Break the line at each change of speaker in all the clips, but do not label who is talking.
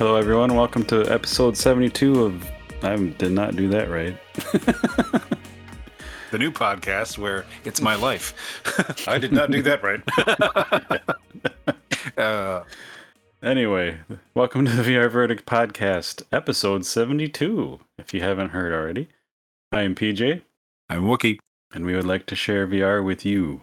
Hello, everyone. Welcome to episode 72 of. I did not do that right.
the new podcast where it's my life. I did not do that right.
uh, anyway, welcome to the VR Verdict podcast, episode 72. If you haven't heard already, I am PJ.
I'm Wookie.
And we would like to share VR with you.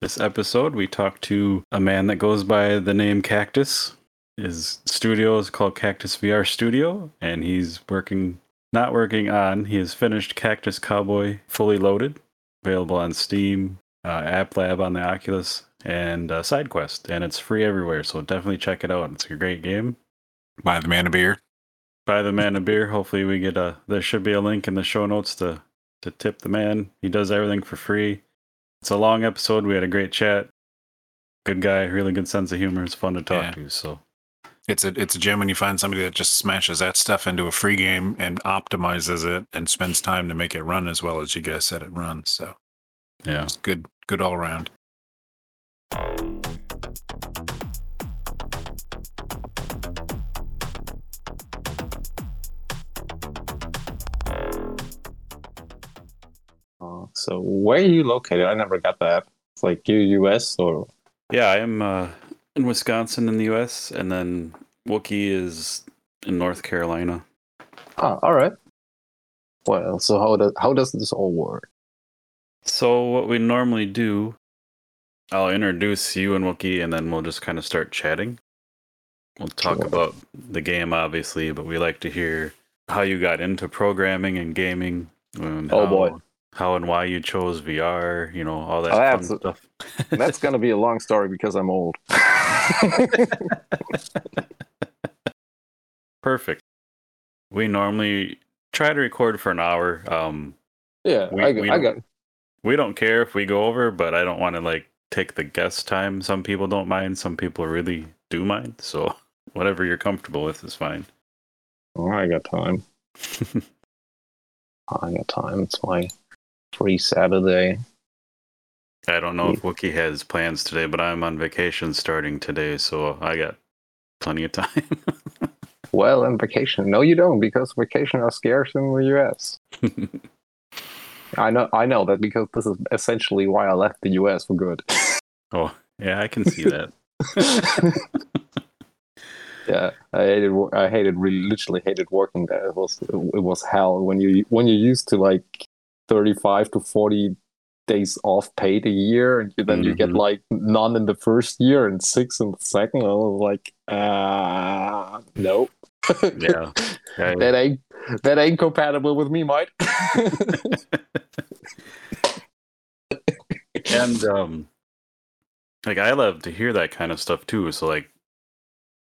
This episode, we talk to a man that goes by the name Cactus, his studio is called Cactus VR Studio, and he's working, not working on, he has finished Cactus Cowboy fully loaded, available on Steam, uh, App Lab on the Oculus, and uh, SideQuest, and it's free everywhere. So definitely check it out. It's a great game.
Buy the man a beer.
Buy the man a beer. Hopefully, we get a. There should be a link in the show notes to to tip the man. He does everything for free. It's a long episode. We had a great chat. Good guy, really good sense of humor. It's fun to talk yeah. to. So
it's a it's a gem when you find somebody that just smashes that stuff into a free game and optimizes it and spends time to make it run as well as you guys said it runs. So
yeah,
it's good good all around.
Uh, so where are you located? I never got that. It's like you US or
yeah, I am uh, in Wisconsin in the U.S., and then Wookie is in North Carolina.
Ah, all right. Well, so how does how does this all work?
So what we normally do, I'll introduce you and Wookie, and then we'll just kind of start chatting. We'll talk sure. about the game, obviously, but we like to hear how you got into programming and gaming. And
oh how, boy!
how and why you chose VR, you know, all that oh, fun stuff.
that's going to be a long story because I'm old.
Perfect. We normally try to record for an hour. Um,
yeah, we, I, we I got.
We don't care if we go over, but I don't want to like take the guest time. Some people don't mind. Some people really do mind. So whatever you're comfortable with is fine.
Oh, I got time. I got time. It's my free Saturday.
I don't know if Wookie has plans today, but I'm on vacation starting today, so I got plenty of time.
well, on vacation. No, you don't, because vacation are scarce in the US. I know I know that because this is essentially why I left the US for good.
oh, yeah, I can see that.
yeah, I hated I hated really literally hated working there. It was it was hell when you when you're used to like 35 to 40 days off paid a year and then mm-hmm. you get mm-hmm. like none in the first year and six in the second i was like uh no
yeah
that ain't that ain't compatible with me mate.
And um like i love to hear that kind of stuff too. So like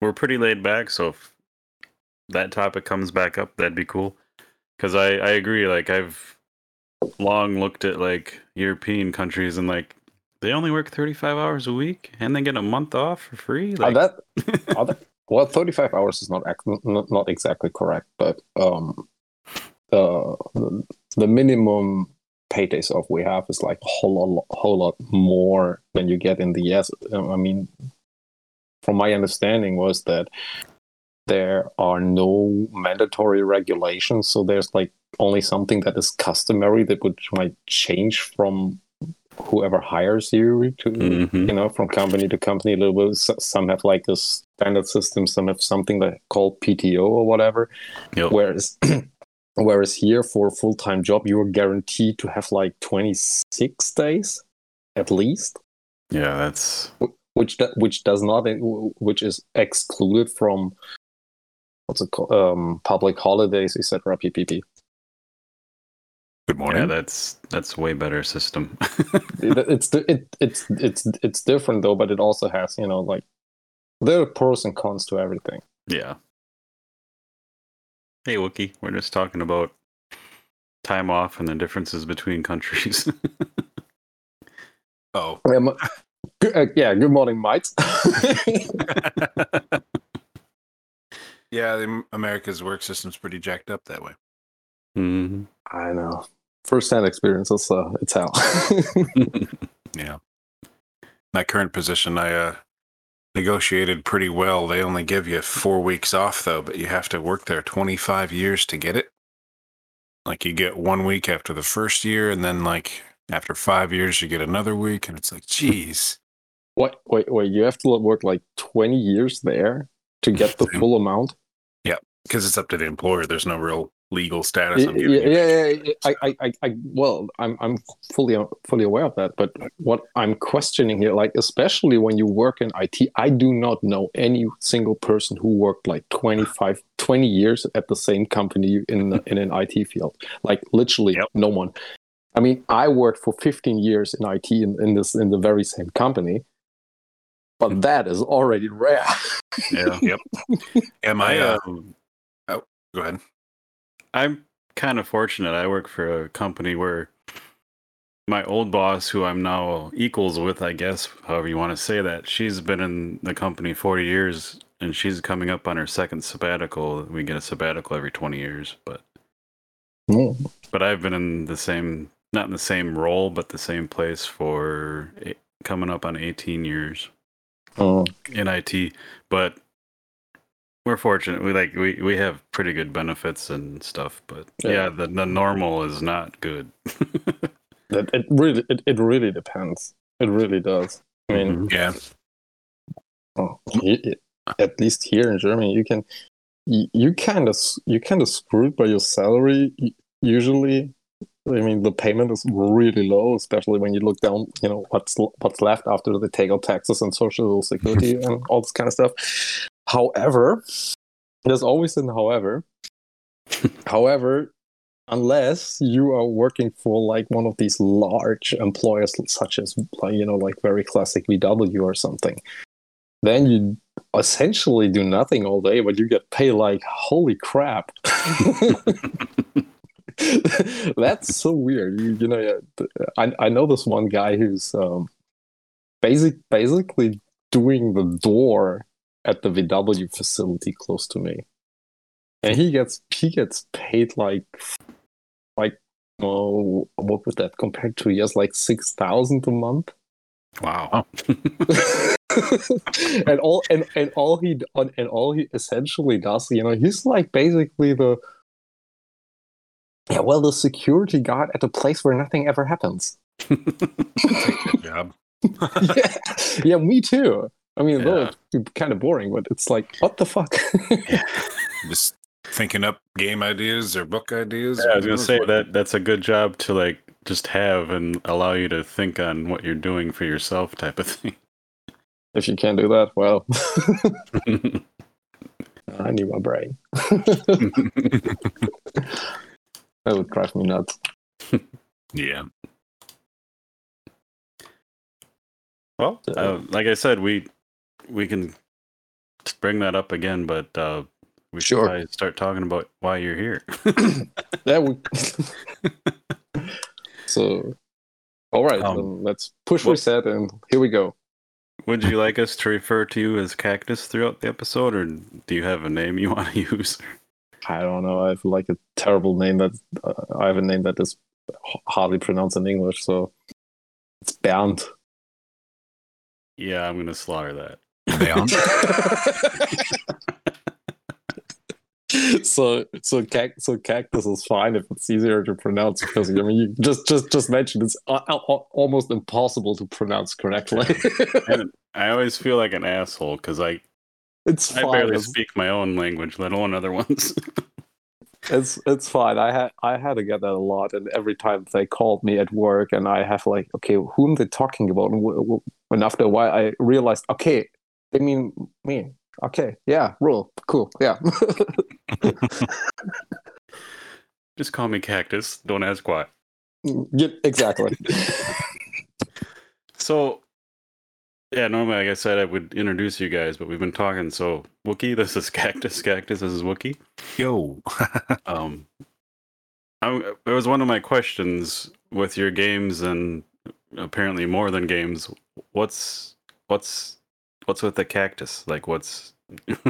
we're pretty laid back so if that topic comes back up that'd be cool. Because i i agree like i've long looked at like European countries and like they only work 35 hours a week and they get a month off for free.
Like... Uh, that, uh, well, 35 hours is not, not not exactly correct, but um, the the minimum pay days off we have is like a whole lot, whole lot more than you get in the US. I mean, from my understanding was that there are no mandatory regulations, so there's like only something that is customary that would might change from whoever hires you to mm-hmm. you know from company to company a little bit some have like this standard systems some have something that called pto or whatever yep. whereas whereas here for a full-time job you are guaranteed to have like 26 days at least
yeah that's
which which does not which is excluded from what's it called um public holidays etc ppp
Good morning.
Yeah, that's that's way better system.
it's it, it's it's it's different though, but it also has you know like there are pros and cons to everything.
Yeah. Hey Wookie, we're just talking about time off and the differences between countries.
oh.
Um, uh, yeah, good morning, mates.
Yeah, the, America's work system's pretty jacked up that way.
hmm
I know. First-hand experiences, uh, it's hell.
Yeah. My current position, I uh, negotiated pretty well. They only give you four weeks off, though, but you have to work there 25 years to get it. Like you get one week after the first year, and then like after five years, you get another week, and it's like, geez.
What? wait, wait! You have to work like twenty years there to get the full amount.
Yeah, because it's up to the employer. There's no real legal status.
Yeah, yeah, yeah, yeah. I, I, I, I, well, I'm, I'm fully, fully aware of that. But what I'm questioning here, like, especially when you work in IT, I do not know any single person who worked like 25, 20 years at the same company in in an IT field. Like, literally,
Yep.
no one. I mean, I worked for 15 years in IT in, in this in the very same company, but that is already rare.
Yeah. Yep. Am
I,
Uh,
um,
go ahead.
I'm kind of fortunate. I work for a company where my old boss, who I'm now equals with, I guess, however you want to say that, she's been in the company 40 years and she's coming up on her second sabbatical. We get a sabbatical every 20 years, but
Mm.
but I've been in the same, not in the same role, but the same place for eight, coming up on 18 years
Uh,
in IT. But we're fortunate. We like we, we have pretty good benefits and stuff. But
Yeah.
yeah, the, the normal is not good.
it, it really, it, it really depends. It really does. I mean,
Mhm.
Yeah.
Oh, at least here in Germany, you can you, you kind of you kind of screwed by your salary usually. I mean, the payment is really low, especially when you look down. You know what's what's left after they take out taxes and social security and all this kind of stuff. However, there's always an however. however, unless you are working for like one of these large employers, such as you know like very classic VW or something then you essentially do nothing all day, but you get paid like holy crap. That's so weird. You, you know, yeah, I I know this one guy who's um, basic basically doing the door at the VW facility close to me, and he gets he gets paid like like oh what would that compare to? Yes, like six thousand a month.
Wow.
and all and, and all he d- and all he essentially does, you know, he's like basically the yeah, well, the security guard at a place where nothing ever happens.
Good job.
yeah, yeah, me too. I mean, though
Yeah.
it's kind of boring, but it's like, what the fuck?
Just thinking up game ideas or book ideas.
Yeah, I was gonna say
what.
that that's a good job to like just have and allow you to think on what you're doing for yourself, type of thing.
if you can't do that, well, I need my brain. that would drive me nuts.
Yeah.
well, uh, like I said, we we can bring that up again, but uh, we should
Sure.
start talking about why you're here.
That would. so, all right,
Um,
let's push
well-
reset, and here we go.
Would you like us to refer to you as Cactus throughout the episode, or do you have a name you want to use?
I don't know. I have like a terrible name that uh, I have a name that is hardly pronounced in English, so it's bound.
Yeah, I'm gonna slaughter that.
Beyond.
so so cac- so cactus is fine if it's easier to pronounce because I mean you just just just mentioned it's uh, a- a- almost impossible to pronounce correctly.
And I always feel like an asshole because I
it's
I
fine.
barely speak my own language, let alone other ones.
It's it's fine. I had I had to get that a lot, and every time they called me at work, and I have like, okay, who whom they talking about? And, w- w- and after a while, I realized, okay, they mean me. Okay, yeah, rule, cool, yeah.
Just call me Cactus. Don't ask why.
yeah exactly.
So, yeah, normally, like I said, I would introduce you guys, but we've been talking. So, Wookie, this is Cactus. Cactus, this is Wookie.
Yo.
Um, I, it was one of my questions with your games, and apparently more than games. What's what's what's with the cactus? Like, what's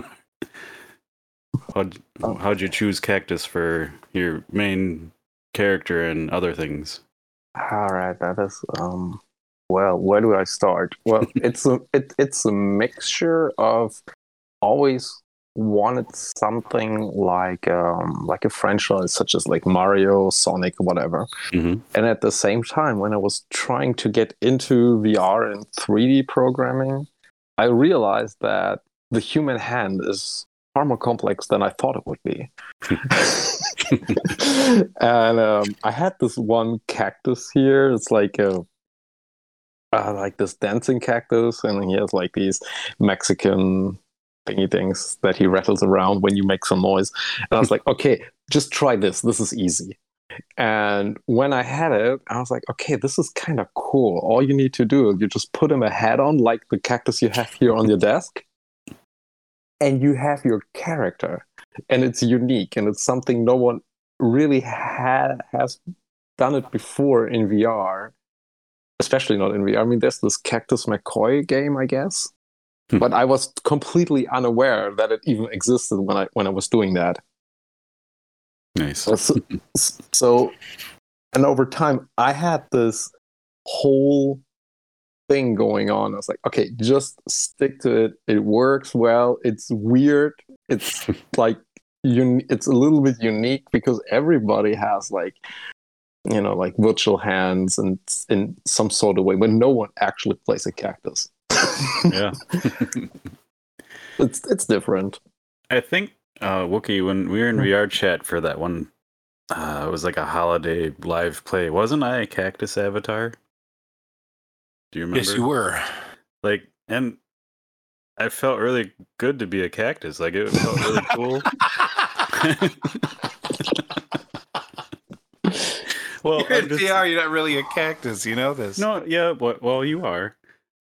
how'd,
Oh.
how'd you choose Cactus for your main character and other things?
All right, that is um. Well, where do I start? Well, it's a it, it's a mixture of always wanted something like um like a franchise such as like Mario, Sonic, whatever.
hmm
And at the same time, when I was trying to get into VR and 3D programming, I realized that the human hand is far more complex than I thought it would be. and um, I had this one cactus here. It's like a uh, like this dancing cactus, and he has like these Mexican thingy things that he rattles around when you make some noise. And I was like, okay, just try this. This is easy. And when I had it, I was like, okay, this is kind of cool. All you need to do is you just put him a hat on, like the cactus you have here on your desk, and you have your character. And it's unique, and it's something no one really ha- has done it before in VR, especially not in VR. I mean, there's this Cactus McCoy game, I guess,
Hmm.
but I was completely unaware that it even existed when I when I was doing that.
Nice.
So, so, and over time, I had this whole thing going on. I was like, okay, just stick to it. It works well. It's weird. It's like un- it's a little bit unique because everybody has like you know like virtual hands and in some sort of way, but no one actually plays a cactus.
yeah.
it's it's different.
I think uh Wookie, when we were in VR chat for that one uh it was like a holiday live play, wasn't I a cactus avatar? Do you remember?
Yes, you were.
Like and I felt really good to be a cactus. Like it felt really cool. well,
You're in
just-
VR. You're not really a cactus. You know this.
No, yeah, but well, you are,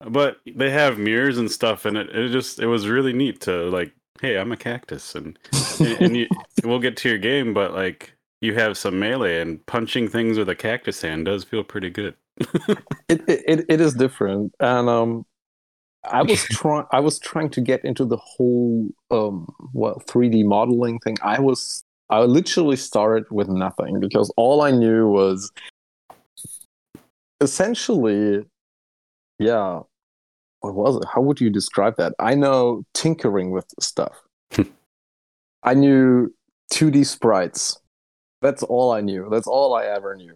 but they have mirrors and stuff, and it, it just it was really neat to like, hey, I'm a cactus, and and, and you, we'll get to your game, but like you have some melee, and punching things with a cactus hand does feel pretty good.
it, it it- is different and um i was trying i was trying to get into the whole um well 3d modeling thing i was i literally started with nothing because all i knew was essentially yeah what was it? How would you describe that? I know tinkering with stuff. I knew 2d sprites. That's all i knew. That's all i ever knew.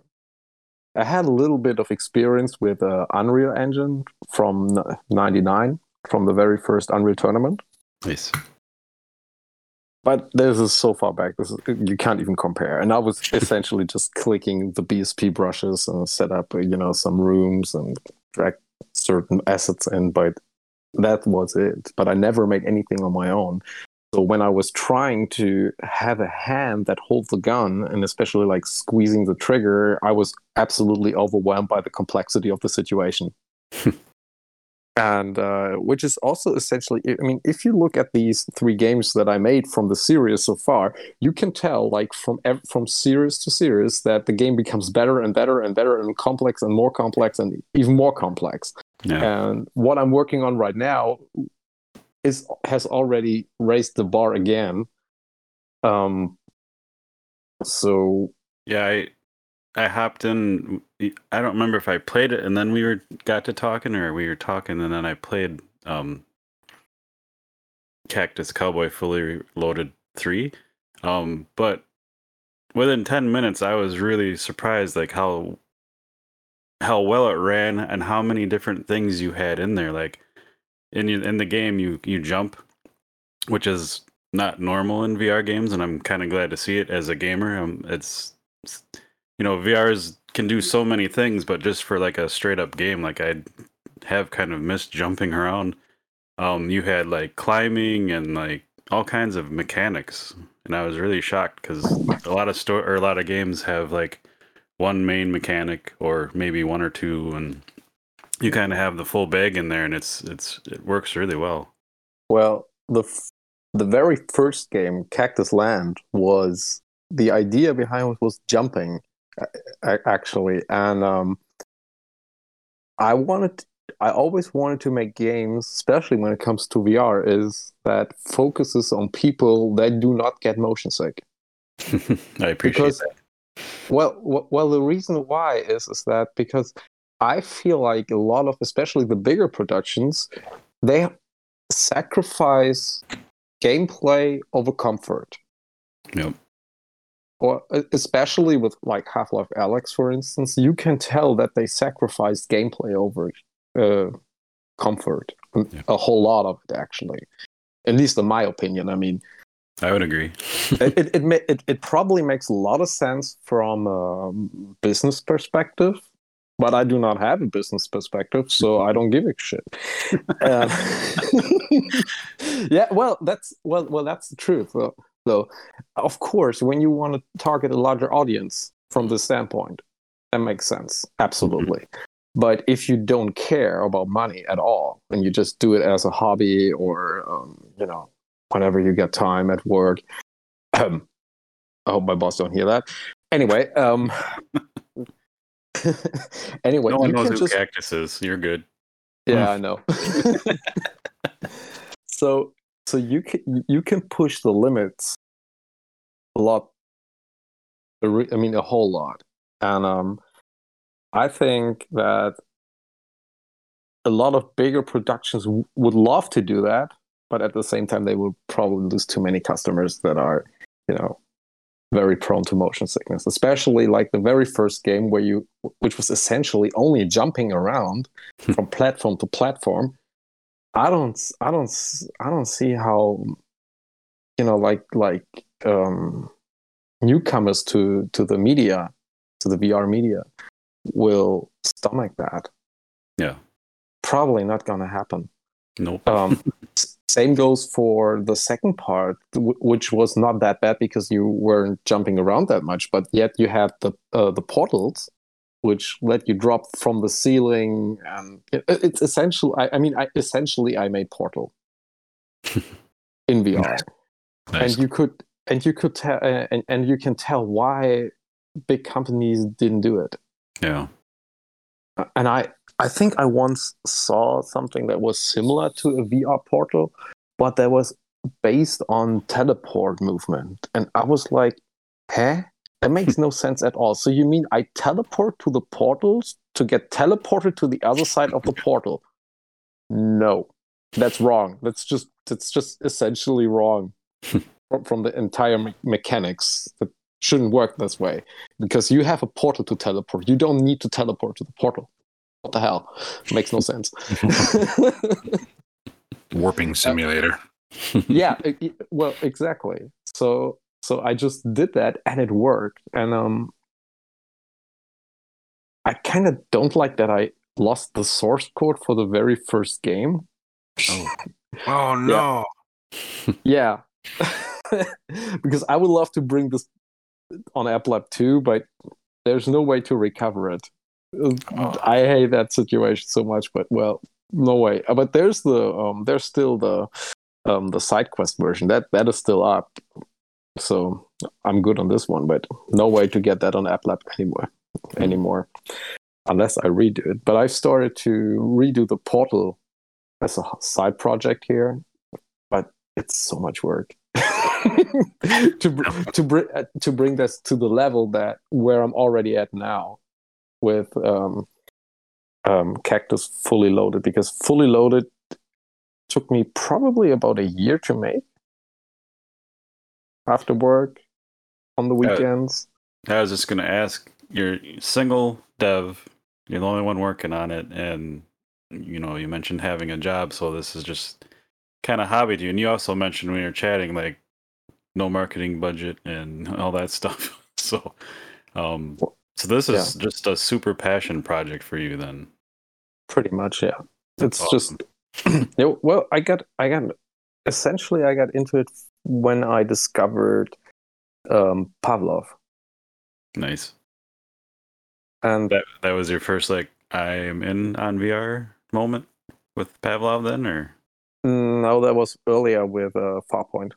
I had a little bit of experience with uh, Unreal Engine from '99, from the very first Unreal tournament.
Yes.
But this is so far back, this is, you can't even compare. And I was essentially just clicking the BSP brushes and set up, you know, some rooms and drag certain assets in. But that was it. But I never made anything on my own. So when I was trying to have a hand that holds the gun, and especially like squeezing the trigger, I was absolutely overwhelmed by the complexity of the situation. and uh, which is also essentially, I mean, if you look at these three games that I made from the series so far, you can tell, like from ev- from series to series, that the game becomes better and better and better and complex and more complex and even more complex.
Yeah.
And what I'm working on right now is has already raised the bar again. Um. So
Yeah, I I hopped in. I don't remember if I played it and then we were got to talking, or we were talking and then I played um Cactus Cowboy Fully Loaded three. Um, but within ten minutes, I was really surprised, like how how well it ran and how many different things you had in there. Like in in the game, you you jump, which is not normal in VR games, and I'm kind of glad to see it as a gamer. Um, it's it's- you know VRs can do so many things, but just for like a straight up game, like I have kind of missed jumping around. Um, you had like climbing and like all kinds of mechanics, and I was really shocked because a lot of store or a lot of games have like one main mechanic or maybe one or two, and you kind of have the full bag in there, and it's it's it works really well.
Well, the f- the very first game, Cactus Land, was the idea behind it was jumping, actually, and um, I wanted I always wanted to make games, especially when it comes to VR, is that focuses on people that do not get motion sick.
I appreciate
Because-
that.
Well, well, the reason why is is that because I feel like a lot of, especially the bigger productions, they sacrifice gameplay over comfort.
Yep.
Or e- especially with like Half Life Alyx, for instance, you can tell that they sacrificed gameplay over uh, comfort.
Yeah.
A whole lot of it, actually. At least in my opinion. I mean,
I would agree.
it, it, it, it, it probably makes a lot of sense from a business perspective, but I do not have a business perspective, so I don't give a shit. Uh, yeah, well, that's well, well, that's the truth. Though, though, of course, when you want to target a larger audience from this standpoint, that makes sense, absolutely. But if you don't care about money at all, and you just do it as a hobby or um, you know whenever you get time at work. Um, I hope my boss don't hear that. Anyway, um, anyway,
no one knows who
just
Cactus is. You're good.
yeah, I know. so so you can you can push the limits a lot. I mean, a whole lot, and um, I think that a lot of bigger productions w- would love to do that, but at the same time, they will probably lose too many customers that are, you know, very prone to motion sickness. Especially like the very first game where you, which was essentially only jumping around from platform to platform. I don't, I don't, I don't see how, you know, like like um, newcomers to to the media, to the VR media, will stomach that.
Yeah.
Probably not gonna happen.
Nope.
Um, same goes for the second part, w- which was not that bad because you weren't jumping around that much, but yet you had the uh, the portals, which let you drop from the ceiling, and it, it's essential. I, I mean, I essentially I made Portal in VR,
Nice.
and you could and you could tell uh, and, and you can tell why big companies didn't do it.
yeah.
and I I think I once saw something that was similar to a VR portal, but that was based on teleport movement, and I was like, "Huh? That makes no sense at all." So you mean I teleport to the portals to get teleported to the other side of the portal? No, that's wrong. That's just that's just essentially wrong from, from the entire me- mechanics. That shouldn't work this way because you have a portal to teleport. You don't need to teleport to the portal. What the hell? Makes no sense.
Warping simulator.
yeah, well, exactly. So so I just did that and it worked. And um I kind of don't like that I lost the source code for the very first game.
Oh.
Oh no!
Yeah. because I would love to bring this on App Lab 2, but there's no way to recover it.
Oh.
I hate that situation so much, but well, no way. Uh, But there's the um there's still the um the side quest version. That that is still up. So I'm good on this one, but no way to get that on App Lab anymore anymore. Unless I redo it. But I've started to redo the portal as a side project here, but it's so much work. to br- to bring to bring this to the level that where I'm already at now with um, um, Cactus fully loaded because fully loaded took me probably about a year to make after work on the
Yeah.
weekends.
I was just gonna ask. You're single dev. You're the only one working on it, and you know you mentioned having a job, so this is just kind of hobby to you. And you also mentioned when you're chatting like no marketing budget and all that stuff. So, um, so this is just a super passion project for you, then.
Pretty much, yeah.
That's
it's just yeah, well, I got I got essentially I got into it when I discovered um, Pavlov,
Nice.
and
That that was your first like I am in on VR moment with Pavlov, then, or
no, that was earlier with uh, Farpoint.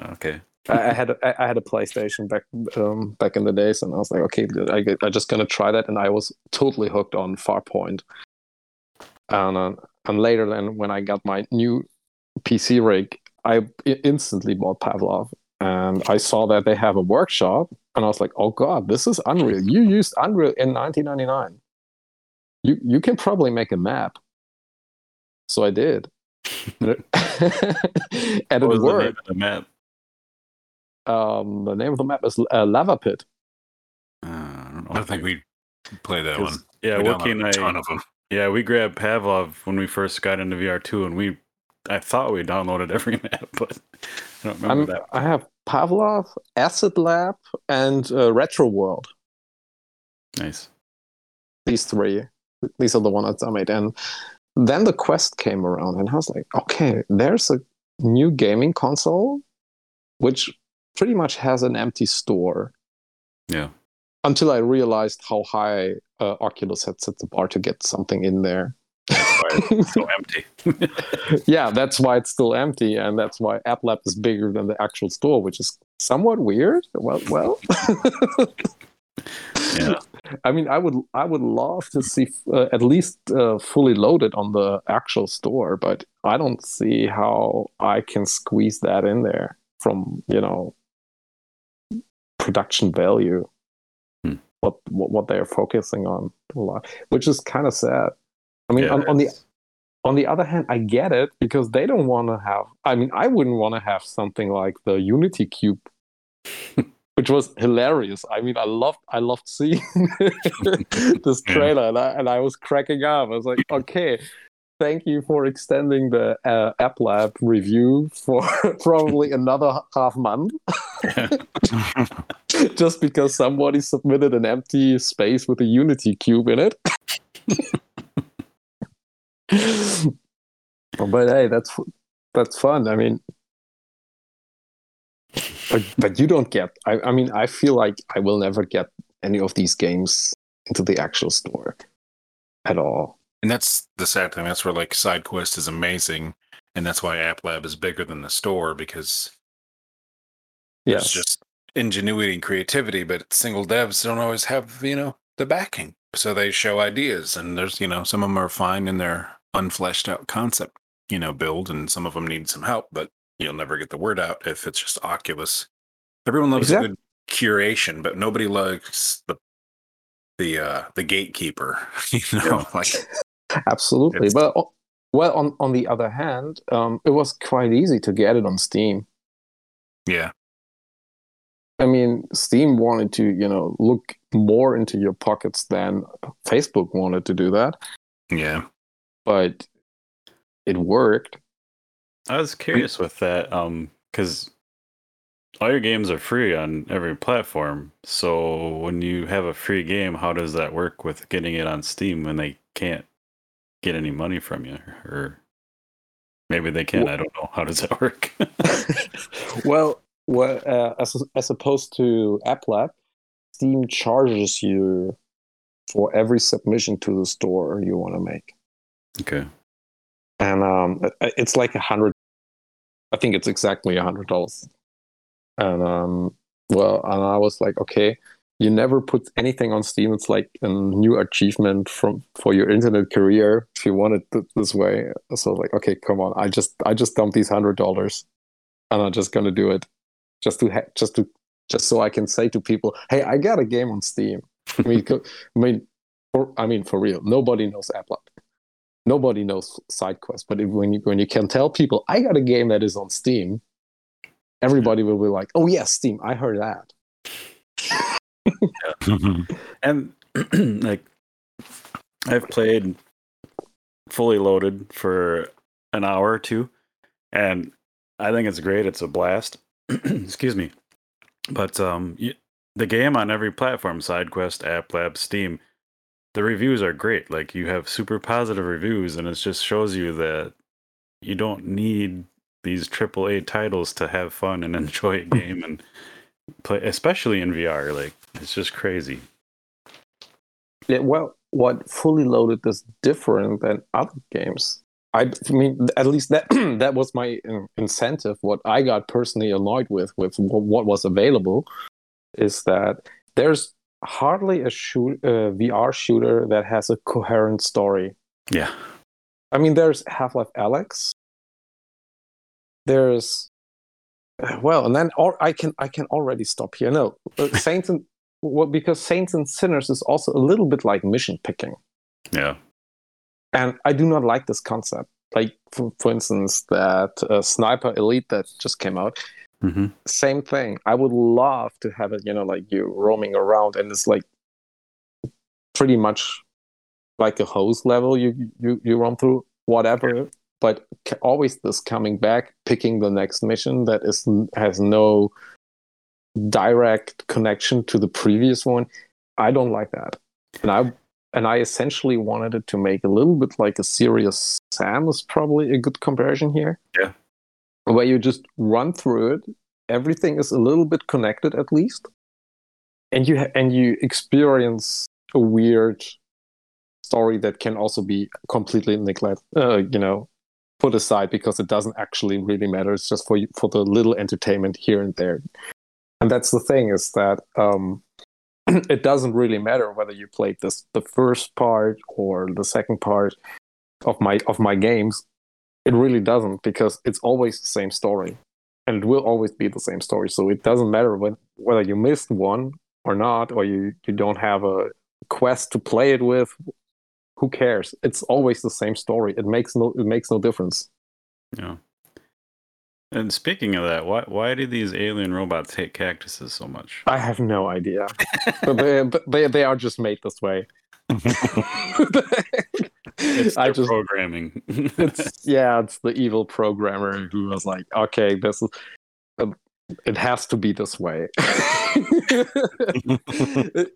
okay.
I, I had a, I had a PlayStation back um, back in the days, and I was like, okay, I I just gonna try that, and I was totally hooked on Farpoint. and uh, and later then when I got my new PC rig, I instantly bought Pavlov, and I saw that they have a workshop, and I was like, oh god, this is Unreal. You used Unreal in 1999. You you can probably make a map. So I did, and
What
it
was the name
worked.
of the map?
Um, the name of the map is uh, Lava Pit.
Uh, I don't know.
I think we play that one.
Yeah,
we
Wookie
downloaded a ton
I.
of them.
Yeah, we grabbed Pavlov when we first got into VR two, and we. I thought we downloaded every map, but I don't remember
I'm,
that.
I have Pavlov, Acid Lab, and uh, Retro World.
Nice.
These three. These are the ones I made. And then the Quest came around, and I was like, okay, there's a new gaming console, which pretty much has an empty store.
Yeah.
Until I realized how high uh, Oculus had set the bar to get something in there.
That's why it's so empty.
yeah, that's why it's still empty, and that's why App Lab is bigger than the actual store, which is somewhat weird. Well, well.
Yeah.
I mean, I would, I would love to see uh, at least uh, fully loaded on the actual store, but I don't see how I can squeeze that in there from you know production value.
Hmm.
What, what what they're focusing on a lot, which is kind of sad. I mean, on, on the on the other hand, I get it because they don't want to have. I mean, I wouldn't want to have something like the Unity Cube, which was hilarious. I mean, I loved, I loved seeing this trailer, and I, and I was cracking up. I was like, okay, thank you for extending the uh, App Lab review for probably another half month, just because somebody submitted an empty space with a Unity Cube in it. but hey, that's that's fun. I mean, but but you don't get. I I mean, I feel like I will never get any of these games into the actual store at all.
And that's the sad thing. That's where like SideQuest is amazing, and that's why App Lab is bigger than the store because
Yes,
it's just ingenuity and creativity. But single devs don't always have you know the backing, so they show ideas, and there's you know some of them are fine in their unfleshed out concept you know build, and some of them need some help, but you'll never get the word out if it's just Oculus. Everyone loves
Exact-
a good curation, but nobody likes the the uh the gatekeeper. You know, like
absolutely. But well, on on the other hand, um, it was quite easy to get it on Steam.
yeah,
I mean, Steam wanted to, you know, look more into your pockets than Facebook wanted to do that,
yeah.
but it worked.
I was curious with that, um, because all your games are free on every platform. So when you have a free game, how does that work with getting it on Steam when they can't get any money from you? Or maybe they can. I don't know. How does that work?
well, well, uh, as as opposed to App Lab, Steam charges you for every submission to the store you want to make,
okay.
and um, it's like a hundred. I think it's exactly a hundred dollars. And um, well, and I was like, okay, you never put anything on Steam. It's like a new achievement from for your internet career if you want it th- this way. So like, okay, come on, I just I just dumped these hundred dollars, and I'm just gonna do it, just to ha- just to just so I can say to people, hey, I got a game on Steam. I mean, co- I mean, for, I mean, for real, nobody knows Applab. Nobody knows SideQuest, but if, when you when you can tell people, I got a game that is on Steam, everybody will be like, "Oh yes, Steam, I heard that."
And like, I've played fully loaded for an hour or two, and I think it's great. It's a blast. Excuse me, but um, y the game on every platform, SideQuest, App Lab, Steam, the reviews are great. Like you have super positive reviews, and it just shows you that you don't need these AAA titles to have fun and enjoy a game and play, especially in VR. Like it's just crazy.
Yeah, well, what fully loaded is different than other games. I, I mean, at least that that was my incentive. What I got personally annoyed with with what was available is that there's hardly a shoot uh, VR shooter that has a coherent story.
Yeah.
I mean, there's Half Life Alyx. There's well, and then or I can I can already stop here. No, uh, Saints and well, because Saints and Sinners is also a little bit like mission picking,
Yeah.
And I do not like this concept. Like for, for instance, that uh, Sniper Elite that just came out.
hmm
Same thing. I would love to have it. You know, like you roaming around, and it's like pretty much like a hose level. You you you roam through whatever, but ca- always this coming back, picking the next mission that is has no direct connection to the previous one. I don't like that, and I and I essentially wanted it to make a little bit like a serious Sam is probably a good comparison here.
Yeah.
where you just run through it. Everything is a little bit connected at least, and you ha- and you experience a weird story that can also be completely neglected. Uh, you know, put aside because it doesn't actually really matter. It's just for you- for the little entertainment here and there. And that's the thing is that um, it doesn't really matter whether you played this the first part or the second part of my of my games. It really doesn't because it's always the same story, and it will always be the same story. So it doesn't matter when, whether you missed one or not, or you you don't have a quest to play it with. Who cares? It's always the same story. It makes no it makes no difference.
Yeah. And speaking of that, why why do these alien robots hate cactuses so much?
I have no idea, but they but they, they are just made this way.
It's
I just
programming.
it's yeah, it's the evil programmer who was like, okay, this is uh, it has to be this way. it,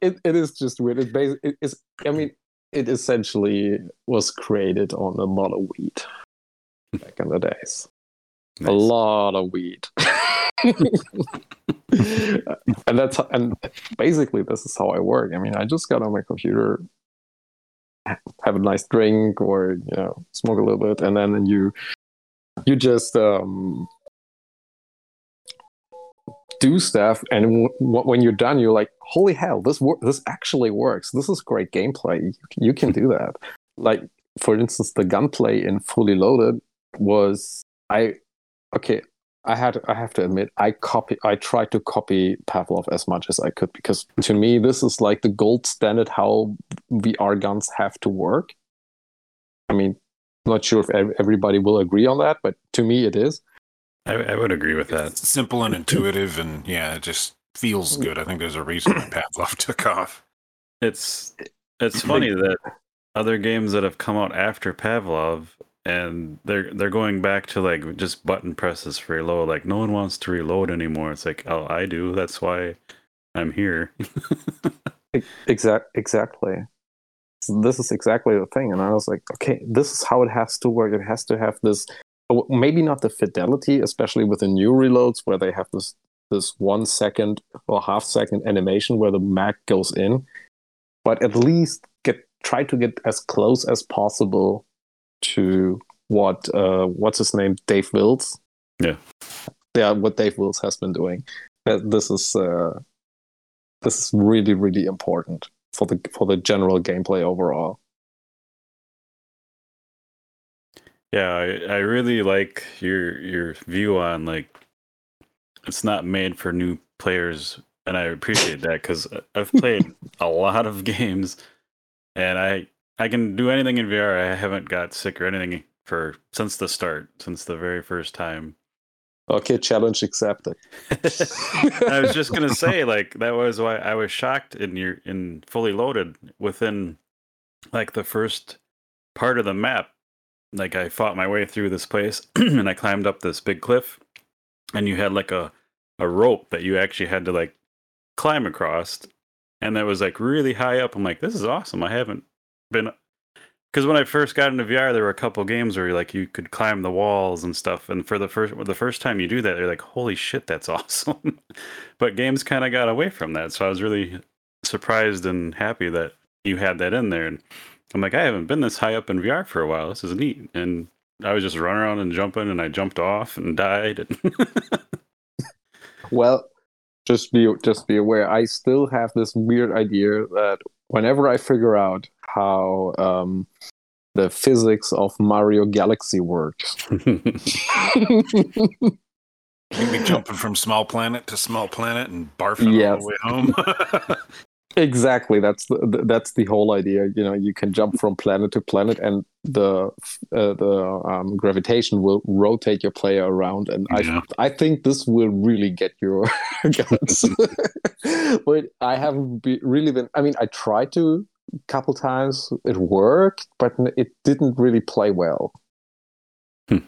it, it is just weird. It basi- it is. I mean, it essentially was created on a model weed back in the days. A lot of weed. and that's and basically this is how I work. I mean, I just got on my computer, have a nice drink, or you know, smoke a little bit, and then you you just um, do stuff. And w- when you're done, you're like, "Holy hell, this wor- this actually works. This is great gameplay. You, you can do that." Like for instance, the gunplay in Fully Loaded was I okay i had i have to admit i copy i tried to copy pavlov as much as i could because to me this is like the gold standard how vr guns have to work i mean not sure if everybody will agree on that but to me it is
I, I would agree with that.
It's simple and intuitive, and yeah, it just feels good. I think there's a reason Pavlov took off.
It's it's funny that other games that have come out after Pavlov and they're they're going back to like just button presses for reload. Like no one wants to reload anymore. It's like, oh, I do. That's why I'm here.
exact exactly So this is exactly the thing and i was like okay this is how it has to work it has to have this uh, maybe not the fidelity especially with the new reloads where they have this this one second or half second animation where the mag goes in but at least get try to get as close as possible to what uh what's his name? Dave wills
Yeah.
yeah what dave wills has been doing. This is uh this is really really important for the for the general gameplay overall.
Yeah, I, I really like your your view on like it's not made for new players, and I appreciate that because I've played a lot of games, and I I can do anything in VR. I haven't got sick or anything for since the start, since the very first time.
okay challenge accepted
I was just gonna say, like that was why I was shocked in your in fully loaded within like the first part of the map. Like I fought my way through this place and I climbed up this big cliff, and you had like a a rope that you actually had to like climb across, and that was like really high up. I'm like, this is awesome. I haven't been because when I first got into VR, there were a couple games where like you could climb the walls and stuff, and for the first the first time you do that, you're like, holy shit, that's awesome. but games kind of got away from that, so I was really surprised and happy that you had that in there. And I'm like, I haven't been this high up in VR for a while. This is neat. And I was just running around and jumping, and I jumped off and died.
well just be just be aware i still have this weird idea that whenever i figure out how um the physics of Mario Galaxy works.
You be jumping from small planet to small planet and barfing all the way home.
exactly, that's the the- that's the whole idea. You know, you can jump from planet to planet, and the uh, the um, gravitation will rotate your player around. And
Yeah.
I I think this will really get your guts. but I haven't be, really been. I mean, I tried to a couple times. It worked, but it didn't really play well.
Hmm.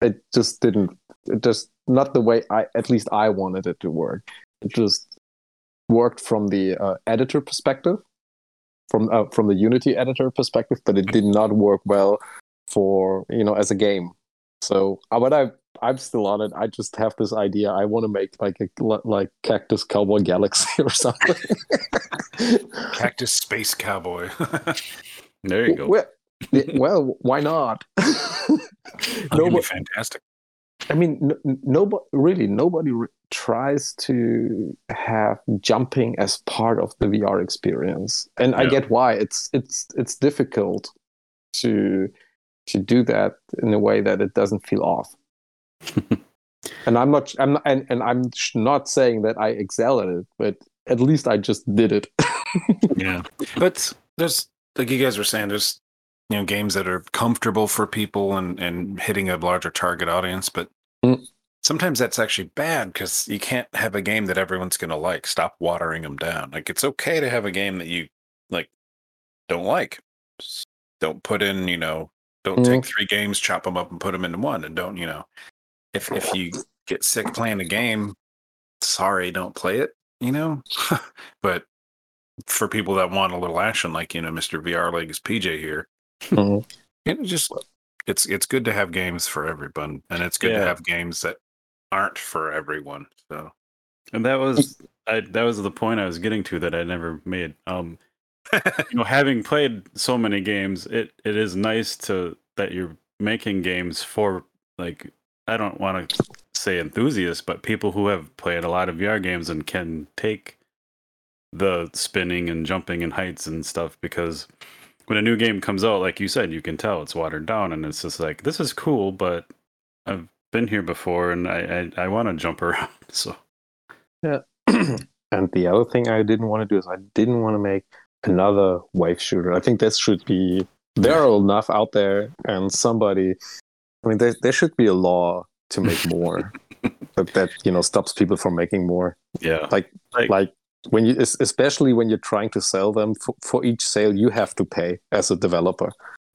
It just didn't. It just not the way I at least I wanted it to work. It just worked from the uh, editor perspective, from uh, from the Unity editor perspective, but it did not work well for you know as a game. So, uh, but I I'm still on it. I just have this idea. I want to make like a like Cactus Cowboy Galaxy or something.
Cactus Space Cowboy.
there you go.
Well, well, why not? No,
be fantastic.
I mean, n- nobody really nobody re- tries to have jumping as part of the VR experience, and I get why. It's it's it's difficult to to do that in a way that it doesn't feel off. and I'm not, I'm not, and, and I'm not saying that I excel at it, but at least I just did it.
Yeah. But there's like you guys were saying, there's you know, games that are comfortable for people and, and hitting a larger target audience, but
Mm.
sometimes that's actually bad because you can't have a game that everyone's gonna like. Stop watering them down. Like it's okay to have a game that you like don't like. Just don't put in, you know, don't
Mm.
take three games, chop them up and put them into one and don't, you know, if if you get sick playing a game, sorry, don't play it, you know? but for people that want a little action, like you know, Mr. VR Legs PJ here,
Mhm.
you know, just it's it's good to have games for everyone, and it's good to have games that aren't for everyone. So
And that was I, that was the point I was getting to that I never made. Um, you know, having played so many games, it it is nice to that you're making games for like I don't want to say enthusiasts, but people who have played a lot of VR games and can take the spinning and jumping and heights and stuff because when a new game comes out, like you said, you can tell it's watered down and it's just like this is cool, but I've been here before and I I, I want to jump around. So yeah.
and the other thing I didn't want to do is I didn't want to make another wave shooter. I think this should be there are enough out there, and somebody. I mean, there there should be a law to make more that that you know stops people from making more.
yeah,
Like
Like-
like when you especially when you're trying to sell them for, for each sale you have to pay as a developer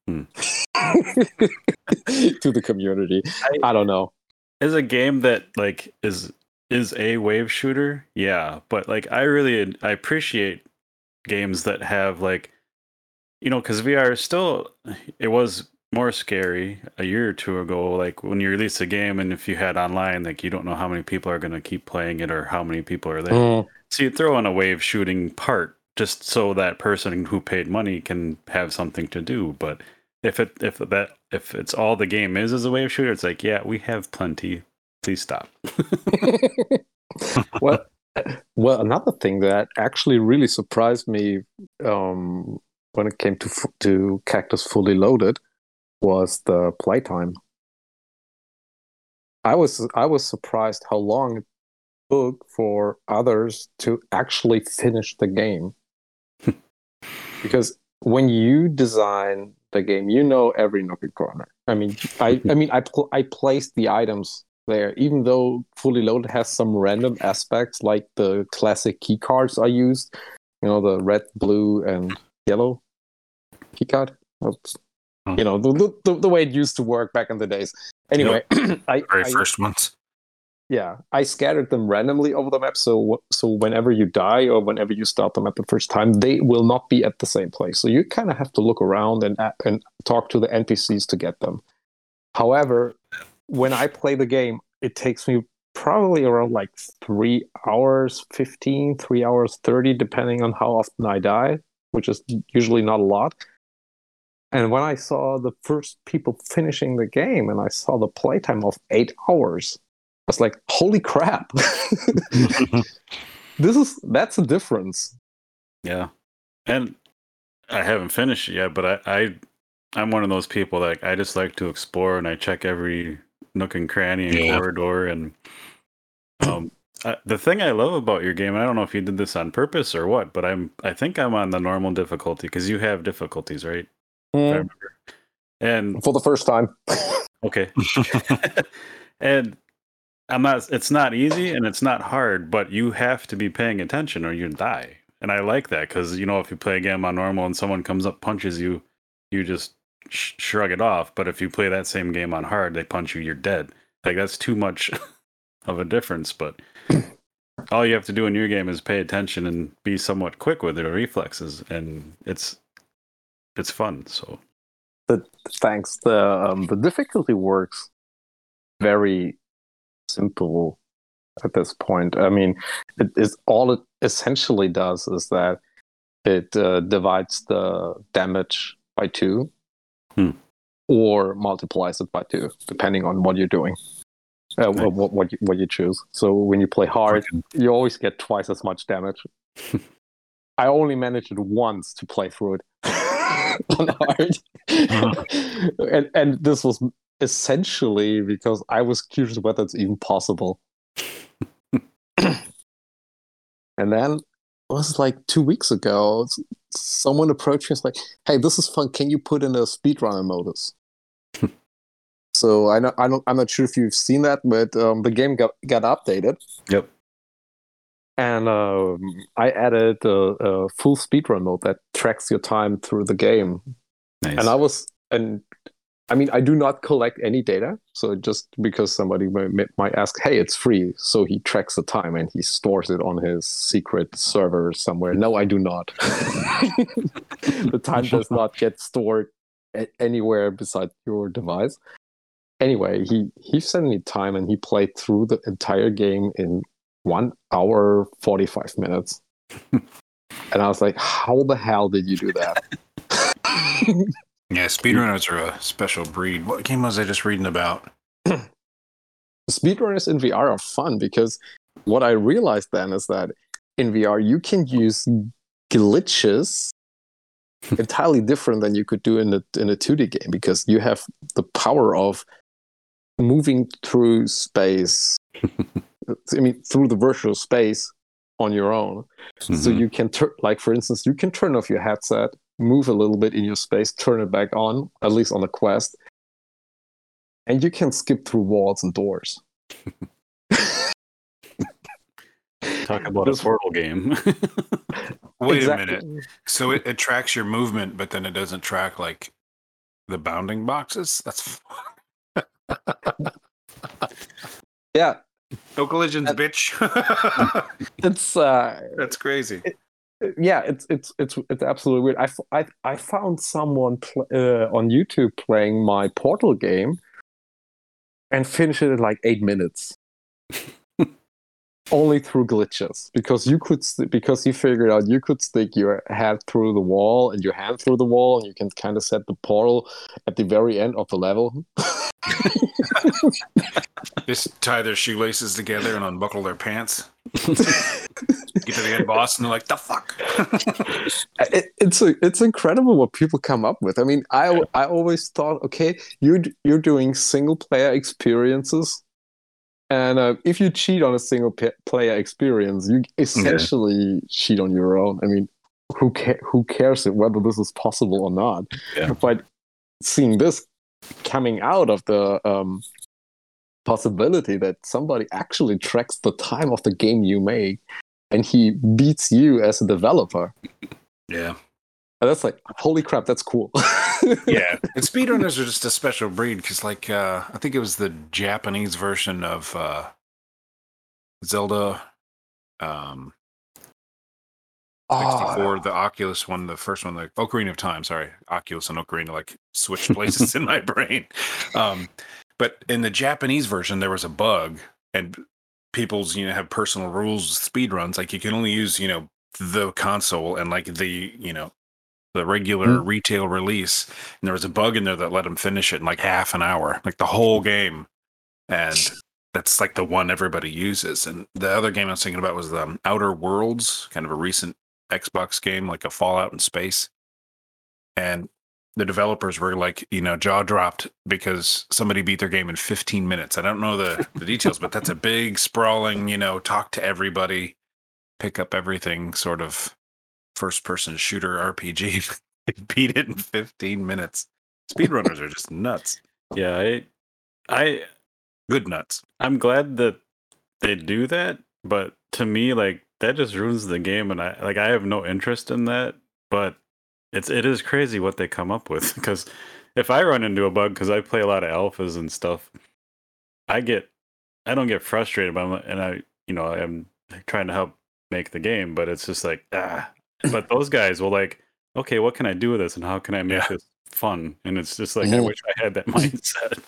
Hmm.
to the community. I don't know.
is a game that like is is a wave shooter yeah but like i really i appreciate games that have like you know because vr is still it was more scary a year or two ago like when you release a game and if you had online like you don't know how many people are going to keep playing it or how many people are there
Mm,
so you throw in a wave shooting part just so that person who paid money can have something to do. But if it if that if it's all the game is as a wave shooter, it's like yeah, we have plenty. Please stop.
well, well, another thing that actually really surprised me um, when it came to to Cactus Fully Loaded was the playtime. I was I was surprised how long it took for others to actually finish the game. because when you design the game, you know every nook and corner. I mean, I I mean I pl- I placed the items there, even though Fully Loaded has some random aspects like the classic key cards I used, you know, the red, blue, and yellow key card. Oops. You know, the, the, the way it used to work back in the days. Anyway, I,
Very
I
first ones.
yeah, I scattered them randomly over the map. So so whenever you die or whenever you start the map the first time, they will not be at the same place. So you kind of have to look around and and talk to the NPCs to get them. However, when I play the game, it takes me probably around like three hours 15 three hours 30 depending on how often i die which is usually not a lot and when i saw the first people finishing the game and i saw the playtime of eight hours I was like, holy crap. this is that's a difference.
Yeah, and I haven't finished it yet, but I I, I'm one of those people that I just like to explore and I check every nook and cranny and
Yeah.
corridor and um uh, the thing I love about your game, I don't know if you did this on purpose or what, but I'm I think I'm on the normal difficulty because you have difficulties, right? If I
Mm,
remember. And
for the first time.
okay, and I'm not. It's not easy and it's not hard, but you have to be paying attention or you die. And I like that because you know if you play a game on normal and someone comes up punches you, you just sh- shrug it off. But if you play that same game on hard, they punch you, you're dead. Like that's too much of a difference. But all you have to do in your game is pay attention and be somewhat quick with your reflexes, and it's it's fun. So
the thanks. The um, the difficulty works very simple at this point. I mean, it is all it essentially does is that it uh, divides the damage by two,
Hmm.
or multiplies it by two, depending on what you're doing. Uh,
Nice.
what what you, what you choose. So when you play hard, you always get twice as much damage. I only managed it once to play through it on hard, and and this was essentially because I was curious whether it's even possible. and then it was like two weeks ago. Someone approached me and was like, "Hey, this is fun. Can you put in a speedrunner modus?" so I know I don't I'm not sure if you've seen that, but um, the game got got updated
yep,
and um, I added a, a full speedrun mode that tracks your time through the game.
nice.
And I was, and I mean, I do not collect any data. So just because somebody might, might ask, "Hey, it's free," so he tracks the time and he stores it on his secret server somewhere. No, I do not. the time does not get stored anywhere beside your device. Anyway, he he sent me time and he played through the entire game in one hour forty five minutes. and I was like, "How the hell did you do that?"
Yeah, speedrunners are a special breed. What game was I just reading about?
speedrunners in VR are fun because what I realized then is that in VR you can use glitches entirely different than you could do in a in a 2D game because you have the power of moving through space I mean through the virtual space on your own so
Mhm.
you can turn like for instance you can turn off your headset move a little bit in your space turn it back on at least on the quest and you can skip through walls and doors
talk about a portal game.
Wait
Exactly.
a minute. So it, it tracks your movement, but then it doesn't track like the bounding boxes? That's
yeah
no collisions, bitch.
it's uh
That's crazy.
yeah it's it's it's it's absolutely weird I, I, I found someone pl- uh, on youtube playing my portal game and finished it in like eight minutes only through glitches because you could st- because he figured out you could stick your head through the wall and your hand through the wall and you can kind of set the portal at the very end of the level
Just tie their shoelaces together and unbuckle their pants. Get to the end boss and they're like, the fuck?
it, it's a, it's incredible what people come up with. I mean, I I always thought, okay, you're you're doing single player experiences, and uh, if you cheat on a single pa- player experience, you essentially cheat on your own. I mean, who ca- who cares whether this is possible or not?
Yeah.
But seeing this coming out of the um, possibility that somebody actually tracks the time of the game you make, and he beats you as a developer.
Yeah.
And that's like, holy crap, that's cool.
Yeah. and speedrunners are just a special breed because, like, uh, I think it was the Japanese version of uh, Zelda um, 64, the Oculus one, the first one, the Ocarina of Time, sorry. Oculus and Ocarina like switched places in my brain. Um, but in the Japanese version, there was a bug, and people's, you know, have personal rules, speed runs. Like, you can only use, you know, the console and like the, you know, the regular retail release. And there was a bug in there that let them finish it in like half an hour, like the whole game. And that's like the one everybody uses. And the other game I was thinking about was um, Outer Worlds, kind of a recent Xbox game, like a Fallout in space. And the developers were like, you know, jaw dropped because somebody beat their game in 15 minutes. I don't know the, the details, but that's a big, sprawling, you know, talk to everybody, pick up everything sort of first person shooter RPG. beat it in 15 minutes. Speedrunners are just nuts.
Yeah, I, I,
Good nuts.
I'm glad that they do that, but to me, like that just ruins the game, and I like I have no interest in that. But it's it is crazy what they come up with because if I run into a bug because I play a lot of alphas and stuff, I get I don't get frustrated by them, and I you know I'm trying to help make the game, but it's just like ah. But those guys will like, okay, what can I do with this, and how can I make
Yeah.
this fun? And it's just like I
Mhm.
wish I had that mindset.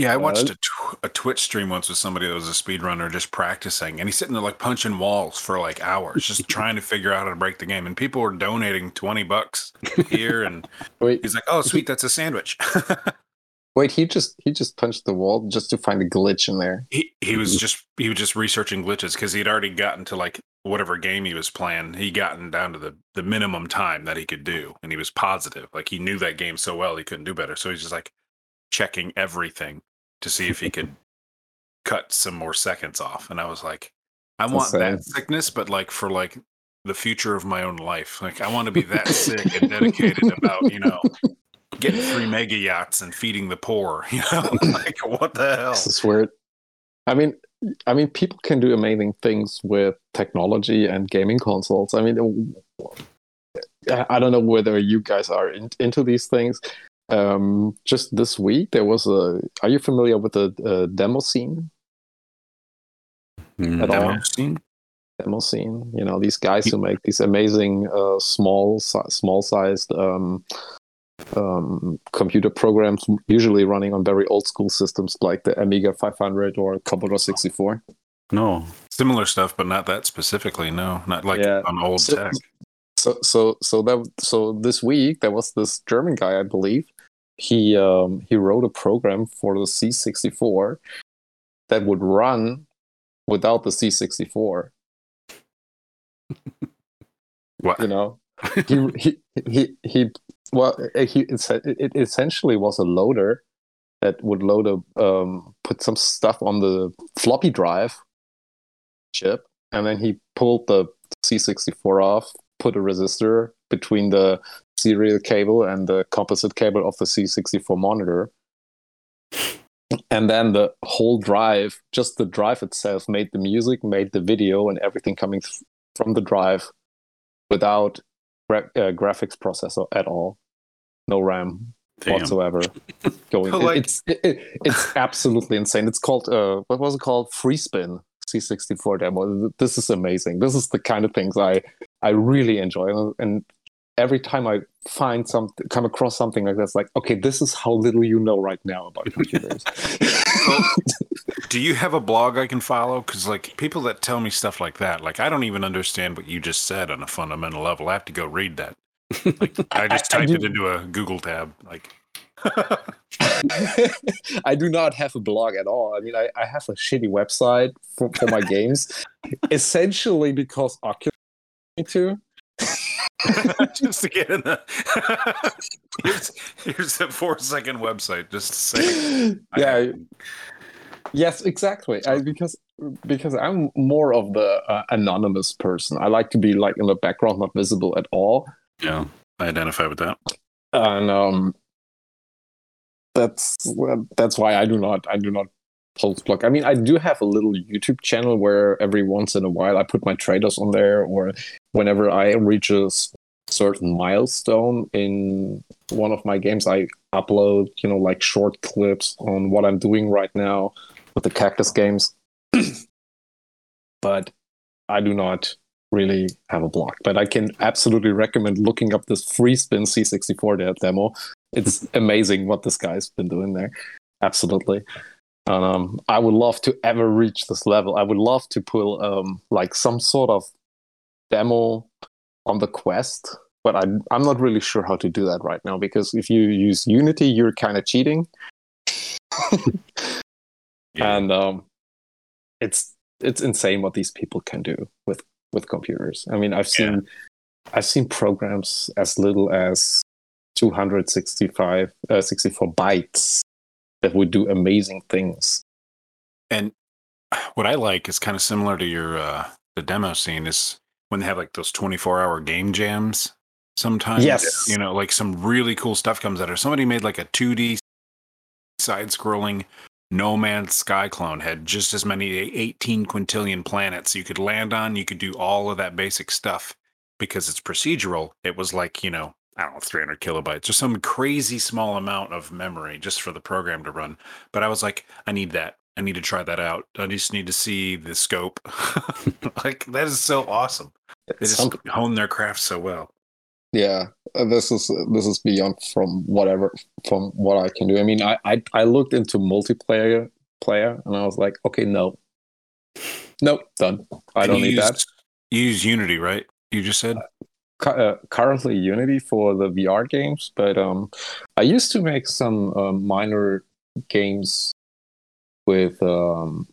Yeah, I watched
Uh,
a, tw- a Twitch stream once with somebody that was a speedrunner just practicing, and he's sitting there like punching walls for like hours, just trying to figure out how to break the game. And people were donating 20 bucks here, and
Wait,
he's like, oh, sweet, that's a sandwich.
wait, he just he just punched the wall just to find a glitch in there.
he, he was just he was just researching glitches because he'd already gotten to like whatever game he was playing he gotten down to the the minimum time that he could do and he was positive like he knew that game so well he couldn't do better so he's just like checking everything to see if he could cut some more seconds off and i was like i
That's
want that sickness but like for like the future of my own life like i want to be that sick and dedicated about you know getting three mega yachts and feeding the poor you know like what the hell
This is weird. I mean, I mean, people can do amazing things with technology and gaming consoles. I mean, I I don't know whether you guys are in, into these things. Um, just this week, there was a. Are you familiar with the uh, demo scene?
Mm,
At all.
Demo scene?
Demo scene. You know, these guys who make these amazing uh, small, si- small-sized um, um, computer programs, usually running on very old-school systems like the Amiga 500 or Commodore 64.
No.
Similar stuff, but not that specifically. No, not like
Yeah.
on old
So-
tech.
so so so that so this week there was this German guy, I believe. He um he wrote a program for the C64 that would run without the C64.
What?
You know, he he he he. Well, uh, he it it essentially was a loader that would load a um put some stuff on the floppy drive chip, and then he pulled the C64 off, put a resistor between the serial cable and the composite cable of the C64 monitor. And then the whole drive, just the drive itself, made the music, made the video, and everything coming th- from the drive without gra- uh, graphics processor at all. No RAM
Damn.
whatsoever. Going,
Like-
it's it, it, it's absolutely insane. It's called uh, what was it called? Freespin C64 demo. This is amazing. This is the kind of things I I really enjoy, and every time I find something, come across something like this, like okay, this is how little you know right now about computers.
Do you have a blog I can follow? Because like people that tell me stuff like that, like I don't even understand what you just said on a fundamental level. I have to go read that. I just
I- I
typed it into a Google tab. Like,
I do not have a blog at all. I mean, I, I have a shitty website for, for my games, essentially because Oculus me to.
just to get in the here's, here's the four second website just to say
yeah. Yes, exactly. I, because because I'm more of the uh, anonymous person. I like to be like in the background, not visible at all.
yeah I identify with that.
and um that's that's why i do not i do not post blog i mean i do have a little youtube channel where every once in a while i put my traders on there or whenever i reach a certain milestone in one of my games i upload you know like short clips on what i'm doing right now with the cactus games. But i do not really have a blog but i can absolutely recommend looking up this Freespin c64 demo. It's amazing what this guy's been doing there. Absolutely um, i would love to ever reach this level i would love to pull um, like some sort of demo on the quest but I, i'm not really sure how to do that right now because if you use unity you're kind of cheating
Yeah.
and um, it's it's insane what these people can do with with computers. I mean, I've seen I've seen programs as little as 265 uh, 64 bytes that would do amazing things.
And what I like is kind of similar to your uh, the demo scene is when they have like those 24 hour game jams. Sometimes,
Yes.
you know, like some really cool stuff comes out. Or somebody made like a 2D side scrolling No Man's Sky clone had just as many 18 quintillion planets you could land on. You could do all of that basic stuff because it's procedural. It was like, you know, I don't know, 300 kilobytes or some crazy small amount of memory just for the program to run. But I was like, I need that. I need to try that out. I just need to see the scope. like, that is so awesome. They just hone their craft so well.
yeah, uh, this is this is beyond from whatever from what I can do. I mean, I I, I looked into multiplayer player and I was like, okay, no, nope, done. I don't need that.
You use Unity, right? You just said?
Uh, currently Unity for the VR games, but um, I used to make some uh, minor games with um,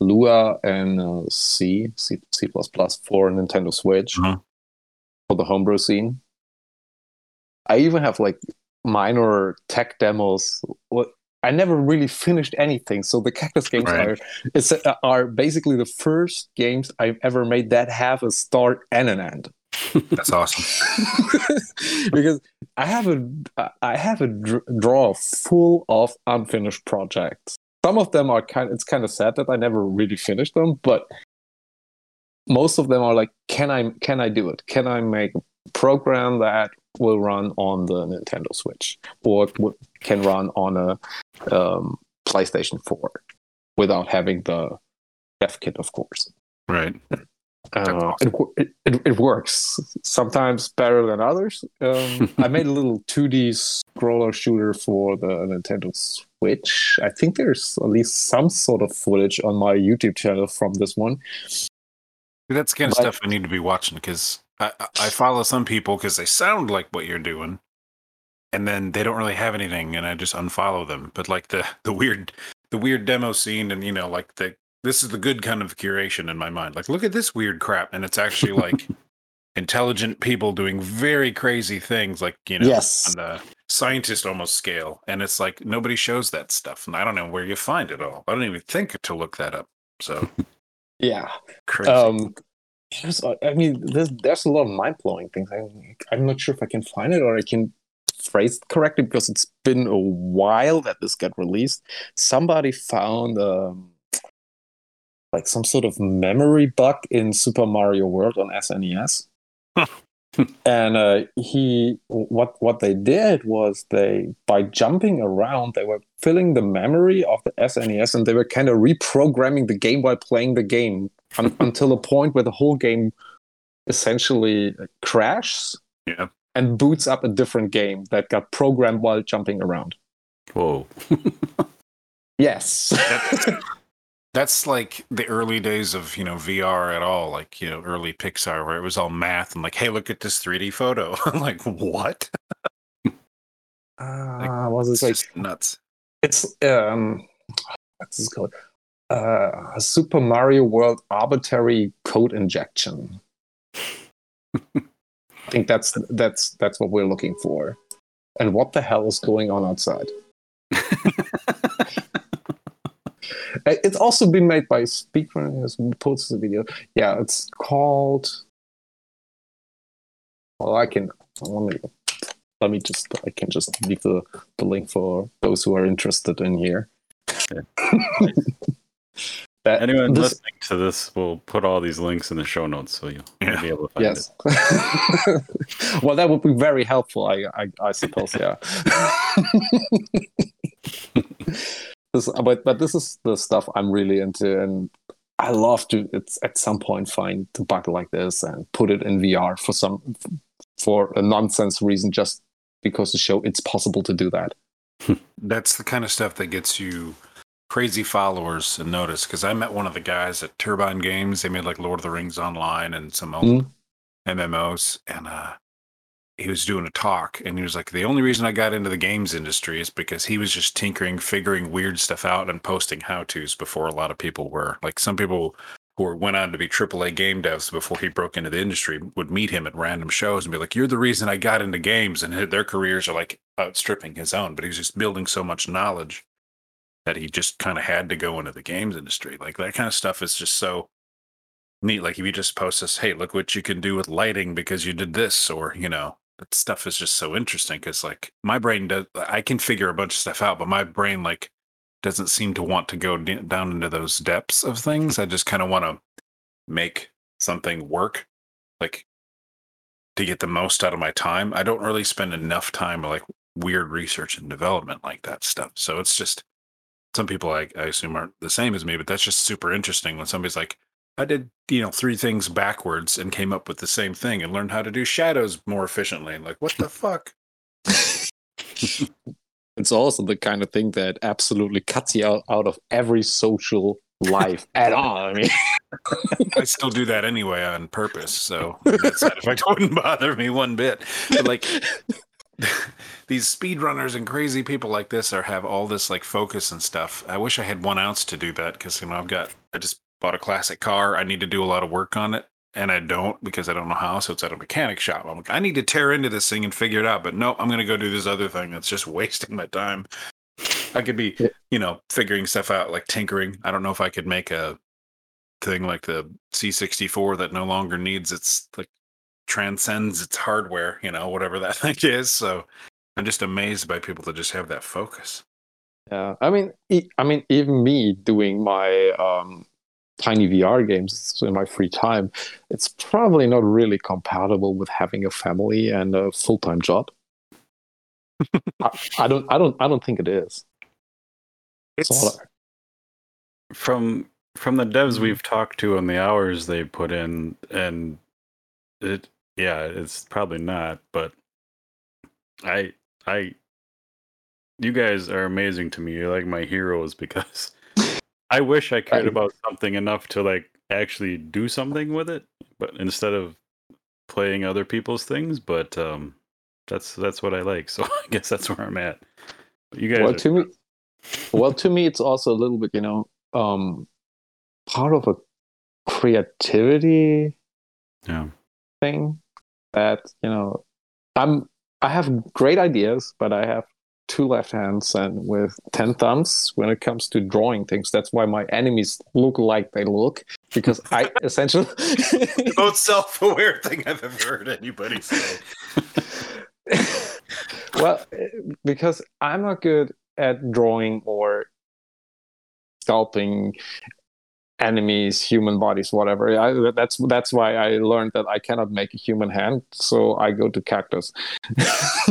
Lua and uh, C, C, C++ for Nintendo Switch
Uh-huh.
for the homebrew scene. I even have like minor tech demos. What I never really finished anything, so the Cactus games
Right.
are it's, uh, are basically the first games I've ever made that have a start and an end.
That's awesome.
because I have a I have a dr- drawer full of unfinished projects. Some of them are kind. It's kind of sad that I never really finished them, but most of them are like, can I can I do it? Can I make a program that will run on the Nintendo Switch or w- can run on a um, PlayStation Four without having the dev kit, of course.
Right.
Uh, it, it, it, it works sometimes better than others. Um, I made a little 2D scroller shooter for the Nintendo Switch. I think there's at least some sort of footage on my YouTube channel from this one.
That's the kind of
But-
stuff I need to be watching because I, I- I follow some people because they sound like what you're doing, and then they don't really have anything, and I just unfollow them. But like the the weird the weird demo scene, and you know, like the this is the good kind of curation in my mind. Like, look at this weird crap, and it's actually like intelligent people doing very crazy things, like you know,
Yes.
on the scientist almost scale, and it's like nobody shows that stuff, and I don't know where you find it all. I don't even think to look that up. So
Yeah.
crazy.
Um, there's, uh, I mean, there's, there's a lot of mind blowing things. I, I'm not sure if I can find it or I can phrase it correctly because it's been a while that this got released. Somebody found um, like some sort of memory bug in Super Mario World on SNES. and uh, he what what they did was they by jumping around they were filling the memory of the SNES and they were kind of reprogramming the game while playing the game un- until a point where the whole game essentially crashes
yeah.
and boots up a different game that got programmed while jumping around.
Whoa.
Yes.
That's- like the early days of you know VR at all, like you know early Pixar, where it was all math and like, hey, look at this 3D photo. I'm like, what?
Ah, was
It's
it like
just nuts.
it's um what's this called? Uh, a Super Mario World arbitrary code injection. I think that's that's that's what we're looking for. And what the hell is going on outside? Uh, It's also been made by Speakrun. Has posted the video. Yeah, it's called. Well, I can let me let me just I can just leave the, the link for those who are interested in here. that,
Anyone
this-
listening to this will put all these links in the show notes so you'll, you'll
Yeah.
be able to find
Yes. well, that would be very helpful. I I, I suppose. Yeah. this, but but this is the stuff I'm really into, and I love to. It's at some point find a bug like this and put it in VR for some for a nonsense reason, just because to show it's possible to do that.
That's the kind of stuff that gets you crazy followers and notice. Because I met one of the guys at Turbine Games. They made like Lord of the Rings online and some old MMOs, and uh, he was doing a talk, and he was like, "The only reason I got into the games industry is because he was just tinkering, figuring weird stuff out, and posting how tos before a lot of people were. Like some people who went on to be AAA game devs before he broke into the industry would meet him at random shows and be like, "You're the reason I got into games," and their careers are like outstripping his own. But he's just building so much knowledge that he just kind of had to go into the games industry. Like that kind of stuff is just so neat. Like if you just post this, "Hey, look what you can do with lighting because you did this," or you know, that stuff is just so interesting because like my brain does, I can figure a bunch of stuff out, but my brain like doesn't seem to want to go d- down into those depths of hmm. things. I just kind of want to make something work, like to get the most out of my time. I don't really spend enough time like weird research and development like that stuff. So it's just some people I, I assume aren't the same as me, but that's just super interesting when somebody's like, I did, you know, three things backwards and came up with the same thing and learned how to do shadows more efficiently. And like, what the fuck?
it's also the kind of thing that absolutely cuts you out, out of every social life at all. I mean,
I still do that anyway on purpose. So that side effect wouldn't bother me one bit. But like these speedrunners and crazy people like this are have all this like focus and stuff. I wish I had one ounce to do that because you know I've got I just bought a classic car. I need to do a lot of work on it. And I don't because I don't know how. So it's at a mechanic shop. I'm like, I need to tear into this thing and figure it out. But no, I'm going to go do this other thing that's just wasting my time. I could be, you know, figuring stuff out like tinkering. I don't know if I could make a thing like the C64 that no longer needs its like transcends its hardware, you know, whatever that thing is. So I'm just amazed by people that just have that focus.
Yeah, I mean, I mean, even me doing my um, tiny VR games in my free time, it's probably not really compatible with having a family and a full time job. I, I, don't, I don't, I don't think it is.
It's so, from from the devs mm-hmm. we've talked to and the hours they put in, and it, yeah, it's probably not. But I, I, you guys are amazing to me. You're like my heroes because I wish I cared about something enough to like actually do something with it, but instead of playing other people's things. But um, that's that's what I like. So I guess that's where I'm at. But you guys,
well, are... to me, well, to me, it's also a little bit, you know, um, part of a creativity
yeah.
thing that you know i'm i have great ideas but i have two left hands and with 10 thumbs when it comes to drawing things. That's why my enemies look like they look because i essentially
most self-aware thing i've ever heard anybody say.
Well because i'm not good at drawing or sculpting enemies, human bodies, whatever. I, that's that's why I learned that I cannot make a human hand, so I go to cactus,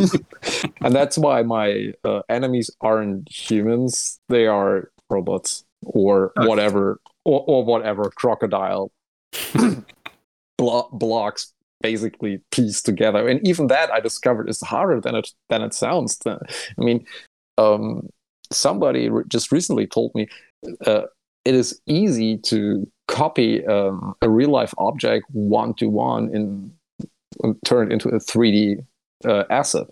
and that's why my uh, enemies aren't humans; they are robots or whatever, or, or whatever crocodile blo- blocks basically pieced together. And even that I discovered is harder than it than it sounds. I mean, um, somebody re- just recently told me. Uh, it is easy to copy um, a real life object one to one and turn it into a 3D uh, asset.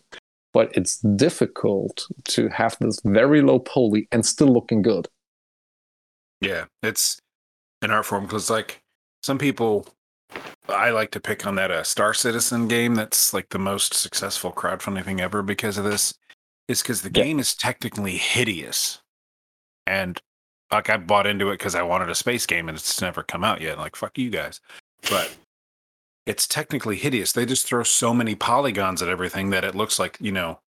But it's difficult to have this very low poly and still looking good.
Yeah, it's an art form because, like, some people, I like to pick on that uh, Star Citizen game that's like the most successful crowdfunding thing ever because of this. Is because the yeah. game is technically hideous. And like I bought into it because I wanted a space game and it's never come out yet. Like fuck you guys, but it's technically hideous. They just throw so many polygons at everything that it looks like you know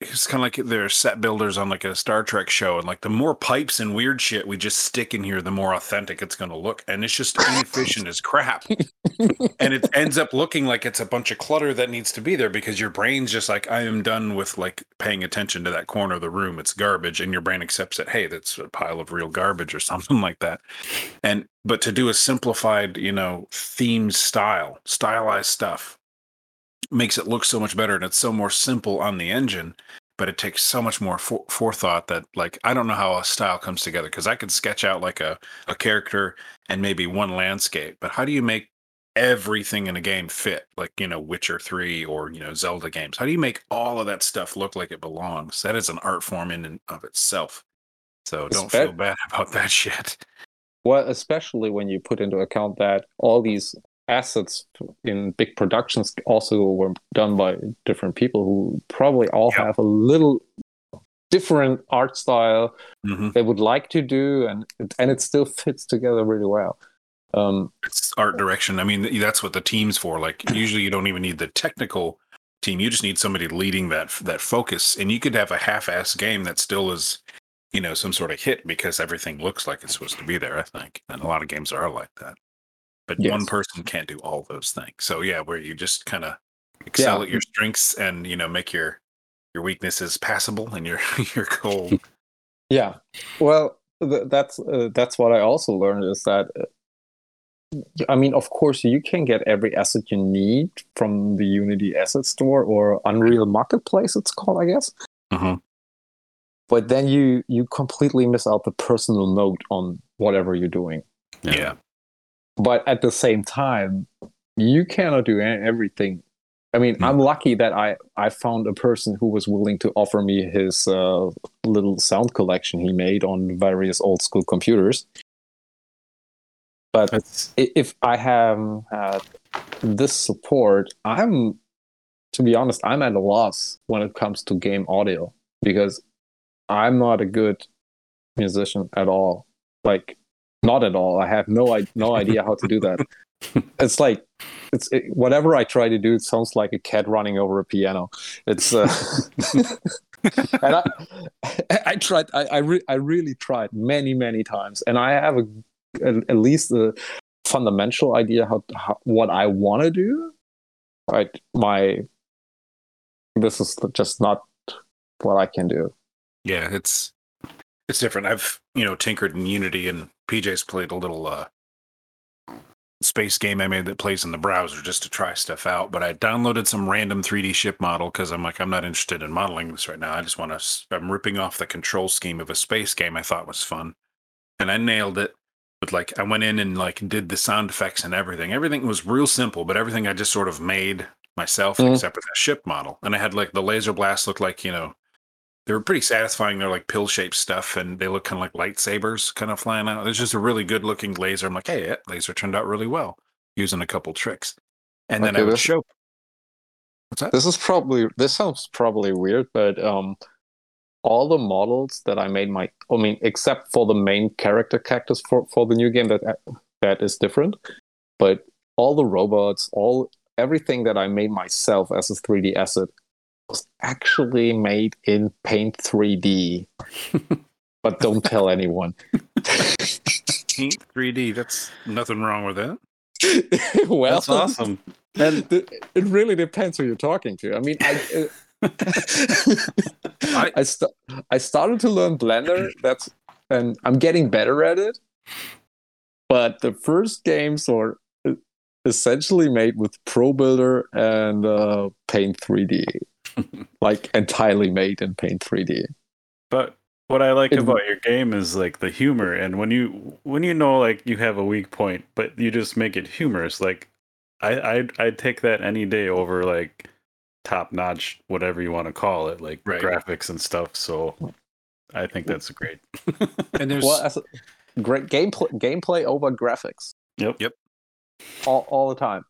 it's kind of like they're set builders on like a Star Trek show, and like the more pipes and weird shit we just stick in here, the more authentic it's going to look, and it's just inefficient as crap, and it ends up looking like it's a bunch of clutter that needs to be there because your brain's just like, I am done with like paying attention to that corner of the room. It's garbage, and your brain accepts that, hey, that's a pile of real garbage or something like that, and but to do a simplified, you know, themed style, stylized stuff makes it look so much better and it's so more simple on the engine but it takes so much more for- forethought that like i don't know how a style comes together because i could sketch out like a, a character and maybe one landscape but how do you make everything in a game fit? Like you know witcher 3 or you know zelda games. How do you make all of that stuff look like it belongs? That is an art form in and of itself. So don't feel bad about that shit.
Well, especially when you put into account that all these assets in big productions also were done by different people who probably all
Yeah.
have a little different art style
Mhm.
they would like to do, and and it still fits together really well. Um,
It's art direction. I mean, that's what the team's for. Like usually, you don't even need the technical team. You just need somebody leading that that focus, and you could have a half-ass game that still is, you know, some sort of hit because everything looks like it's supposed to be there. I think, and a lot of games are like that. But one person can't do all those things. So yeah, where you just kind of excel
Yeah.
at your strengths and you know make your your weaknesses passable and your your goal.
Yeah, well, th- that's uh, that's what I also learned is that, uh, I mean, of course, you can get every asset you need from the Unity Asset Store or Unreal Marketplace. It's called, I guess.
Mhm.
But then you you completely miss out the personal note on whatever you're doing.
Yeah.
But at the same time, you cannot do everything. I mean,
Hmm.
I'm lucky that I I found a person who was willing to offer me his uh, little sound collection he made on various old school computers. But
That's
if I have had this support, I'm, to be honest, I'm at a loss when it comes to game audio because I'm not a good musician at all. Like, not at all. I have no no idea how to do that. it's like it's it, whatever I try to do, it sounds like a cat running over a piano. It's uh, and I I tried I I, re- I really tried many many times, and I have a at, at least a fundamental idea how, how what I want to do. Right, my this is just not what I can do.
Yeah, it's it's different. I've you know tinkered in Unity, and PJ's played a little uh, space game I made that plays in the browser just to try stuff out. But I downloaded some random 3D ship model because I'm like I'm not interested in modeling this right now. I just want to. I'm ripping off the control scheme of a space game I thought was fun, and I nailed it. But like I went in and like did the sound effects and everything. Everything was real simple, but everything I just sort of made myself
Mhm.
except for the ship model. And I had like the laser blast look like you know they were pretty satisfying. They're like pill shaped stuff, and they look kind of like lightsabers, kind of flying out. It's just a really good looking laser. I'm like, hey, that laser turned out really well using a couple tricks. And then
Okay,
I would
this-
show. What's that?
This is probably this sounds probably weird, but um, all the models that I made my I mean, except for the main character cactus for for the new game that that is different, but all the robots, all everything that I made myself as a 3D asset was actually made in Paint 3D. but don't tell anyone.
Paint 3D. That's nothing wrong with that.
well,
that's awesome.
And th- it really depends who you're talking to. I mean, I, uh,
I-
I, st- I started to learn Blender. That's and I'm getting better at it. But the first games are uh, essentially made with ProBuilder and uh, Paint 3D, like entirely made in Paint 3D.
But what I like
It-
about your game is like the humor, and when you when you know like you have a weak point, but you just make it humorous. Like I I'd, I'd take that any day over like top notch whatever you want to call it, like
Right.
graphics and stuff. So I think that's great.
And there's
Well, as a, great gameplay, gameplay over graphics.
Yep.
Yep.
All, all the time.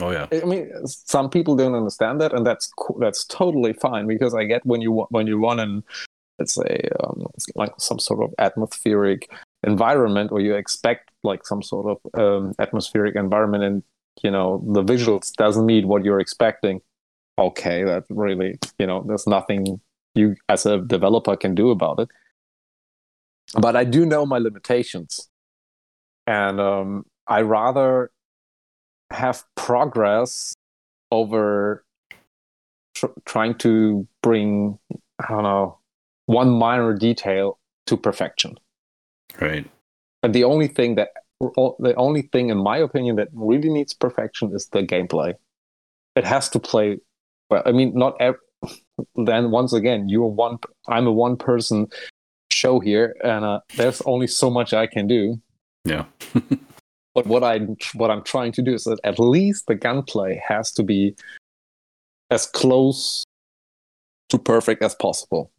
Oh yeah.
I mean, some people don't understand that, and that's that's totally fine because I get when you when you run an let's say um, like some sort of atmospheric environment, or you expect like some sort of um, atmospheric environment, and you know the visuals doesn't meet what you're expecting. Okay, that really you know there's nothing you as a developer can do about it. But I do know my limitations, and um, I rather have progress over tr- trying to bring I don't know one minor detail to perfection.
Right.
And the only thing that the only thing, in my opinion, that really needs perfection is the gameplay. It has to play well. I mean, not then once again, you're one. I'm a one person show here, and uh, there's only so much I can do.
Yeah.
But what I what I'm trying to do is that at least the gunplay has to be as close to perfect as possible.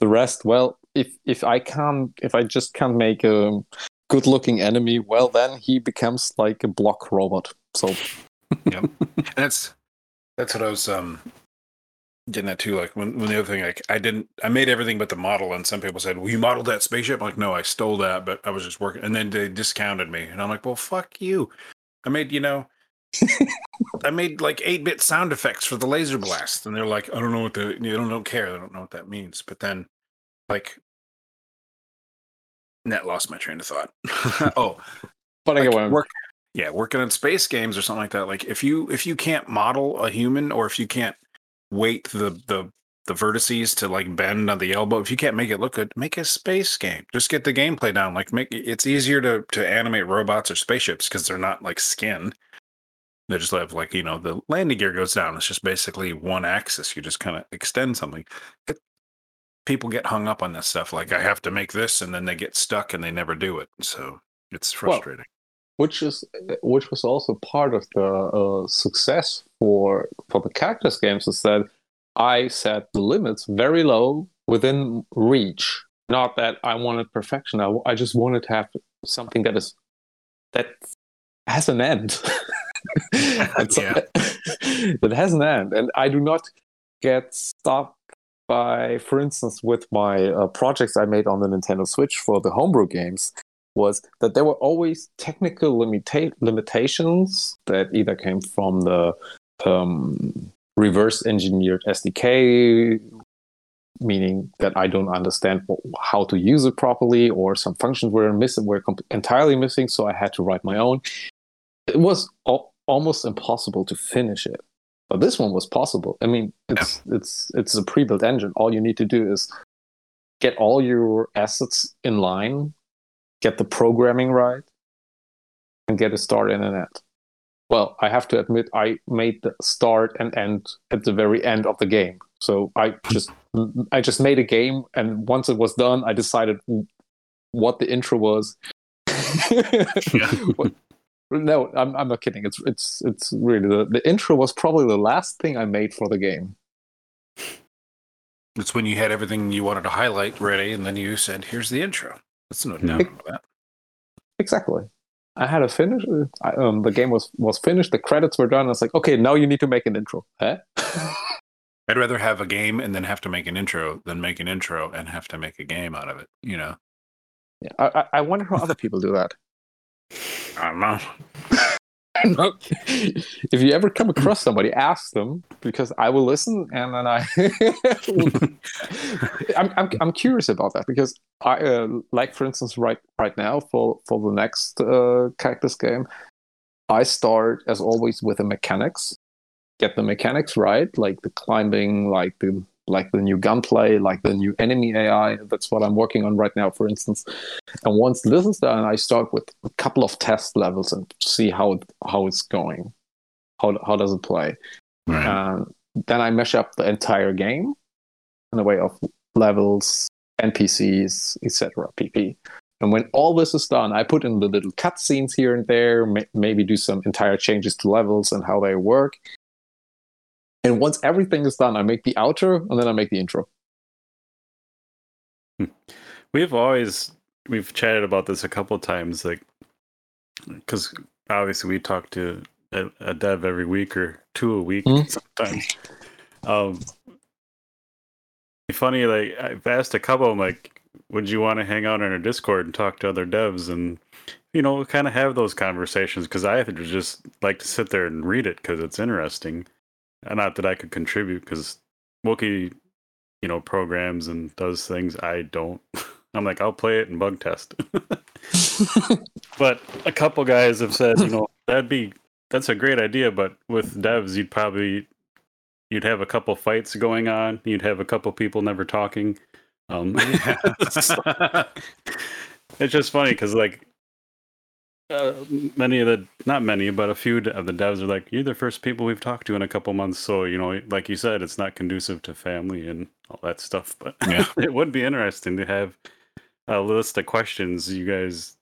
The rest, well, if if I can't, if I just can't make a good-looking enemy, well, then he becomes like a block robot. So
Yeah. That's that's what I was um getting that too. Like when, when the other thing, like I didn't, I made everything but the model, and some people said, "Well, you modeled that spaceship." I'm like, no, I stole that, but I was just working, and then they discounted me, and I'm like, well, fuck you. I made, you know, I made like eight bit sound effects for the laser blast, and they're like, I don't know what the, they don't, don't care, they don't know what that means. But then, like, net lost my train of thought. oh,
but I
like,
get
work, yeah, working on space games or something like that. Like if you if you can't model a human, or if you can't weight the the the vertices to like bend on the elbow, if you can't make it look good, make a space game. Just get the gameplay down. Like make it's easier to to animate robots or spaceships because they're not like skin. They just have like you know the landing gear goes down. It's just basically one axis. You just kind of extend something. It, people get hung up on this stuff. Like I have to make this, and then they get stuck and they never do it. So it's frustrating.
Which is which was also part of the uh, success for for the cactus games is that I set the limits very low within reach. Not that I wanted perfection. I, I just wanted to have something that is that has an end.
Yeah.
that has an end, and I do not get stopped by, for instance, with my uh, projects I made on the Nintendo Switch for the homebrew games was that there were always technical limita- limitations that either came from the um, reverse engineered SDK, meaning that I don't understand how to use it properly, or some functions were missing, were comp- entirely missing, so I had to write my own. It was al- almost impossible to finish it, but this one was possible. I mean, it's it's it's a pre-built engine. All you need to do is get all your assets in line get the programming right, and get a start and an end. Well, I have to admit, I made the start and end at the very end of the game. So I just I just made a game, and once it was done, I decided what the intro was. No, I'm I'm not kidding. It's it's it's really the, the intro was probably the last thing I made for the game.
It's when you had everything you wanted to highlight ready, and then you said, "Here's the intro." That's no
No.
that.
Exactly. I had a finish. I, um, the game was was finished. The credits were done. I was like, okay, now you need to make an intro. Huh?
I'd rather have a game and then have to make an intro than make an intro and have to make a game out of it. You know,
Yeah, I, I- I wonder how other people do that.
I don't know.
if you ever come across somebody, ask them because I will listen and then I. I'm, I'm I'm curious about that because I uh, like for instance right right now for for the next uh, cactus game, I start as always with the mechanics, get the mechanics right, like the climbing, like the like the new gunplay, like the new enemy AI. That's what I'm working on right now, for instance. And once this is done, I start with a couple of test levels and see how it, how it's going. How how does it play?
Right.
And then I mesh up the entire game in a way of levels, NPCs, etc. PP. And when all this is done, I put in the little cutscenes here and there, may- maybe do some entire changes to levels and how they work. And once everything is done, I make the outro and then I make the intro.
We've always we've chatted about this a couple of times, like because obviously we talk to a, a dev every week or two a week
Mhm.
sometimes. Um, funny, like I've asked a couple of them, like, would you want to hang out on our Discord and talk to other devs and you know kind of have those conversations? Because I just like to sit there and read it because it's interesting. And not that I could contribute because Wookie, you know, programs and does things I don't. I'm like, I'll play it and bug test. but a couple guys have said, you know, that'd be that's a great idea, but with devs, you'd probably you'd have a couple fights going on. You'd have a couple people never talking. Um, it's just funny because like uh, many of the not many, but a few of the devs are like, you're the first people we've talked to in a couple months. So you know, like you said, it's not conducive to family and all that stuff. But
Yeah.
it would be interesting to have a list of questions you guys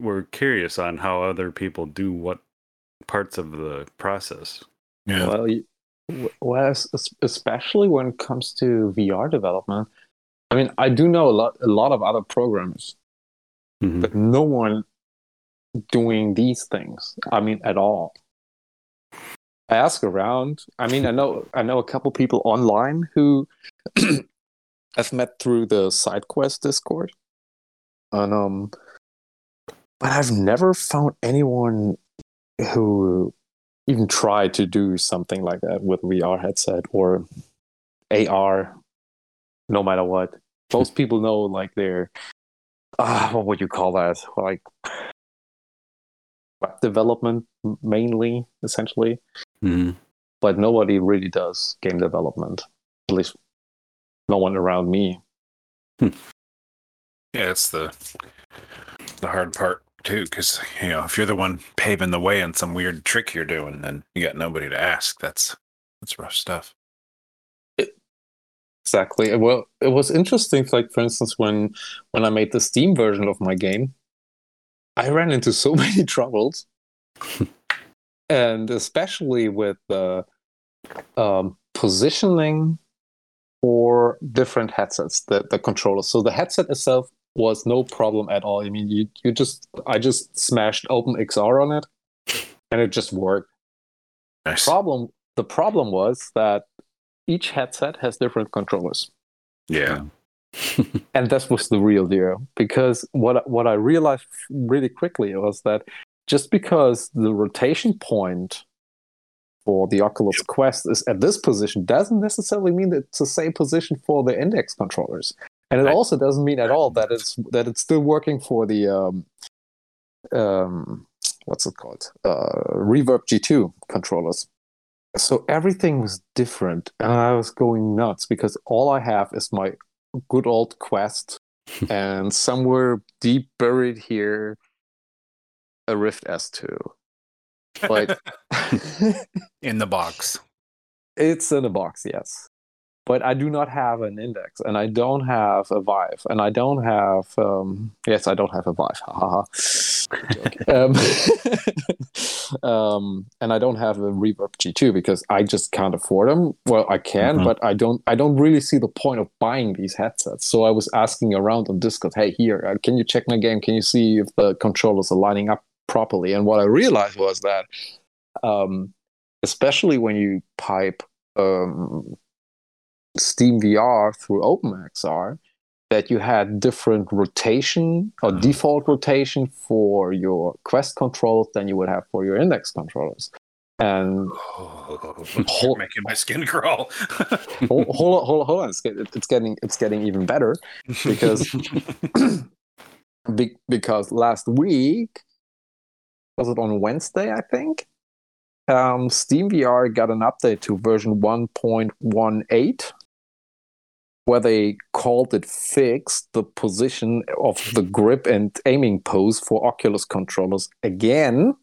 were curious on how other people do what parts of the process.
yeah.
Well, you, w- well, es- es- especially when it comes to VR development. I mean, I do know a lot, a lot of other programmers,
Mhm.
but no one doing these things. I mean, at all. I ask around. I mean, I know I know a couple people online who I've met through the SideQuest Discord, and um, but I've never found anyone who even tried to do something like that with VR headset or AR. No matter what, most people know like they're uh, what would you call that? Like web development mainly, essentially.
Mhm.
But nobody really does game development. At least no one around me.
Yeah, it's the the hard part too, because you know if you're the one paving the way on some weird trick you're doing, then you got nobody to ask. That's that's rough stuff.
Exactly. Well, it was interesting. Like for instance, when when I made the Steam version of my game, I ran into so many troubles, and especially with the um, positioning for different headsets, the the controllers. So the headset itself was no problem at all. I mean, you you just I just smashed OpenXR on it, and it just worked
Nice.
problem the problem was that each headset has different controllers
Yeah.
and that was the real deal because what what i realized really quickly was that just because the rotation point for the oculus quest is at this position doesn't necessarily mean that it's the same position for the index controllers. And it
Right.
also doesn't mean at all that it's that it's still working for the um um what's it called? Uh reverb g2 controllers. So everything was different and i was going nuts because all i have is my good old quest and somewhere deep buried here a rift s2 but
In the box.
it's in a box yes. But i do not have an index and i don't have a vive and i don't have um yes i don't have a vive um, um, and I don't have a Reverb G2 because I just can't afford them. Well, I can,
Mhm.
but I don't. I don't really see the point of buying these headsets. So I was asking around on Discord, "Hey, here, uh, can you check my game? Can you see if the controllers are lining up properly?" And what I realized was that, um, especially when you pipe um, Steam VR through OpenXR, that you had different rotation or
Mhm.
default rotation for your Quest controls than you would have for your Index controllers. And
Oh,
Hold-
making my skin crawl.
hold, hold on, hold on, hold on. It's, get- it's getting it's getting even better because be, because last week was it on Wednesday? I think um, Steam VR got an update to version 1.18 where they called it fixed the position of the grip and aiming pose for Oculus controllers again.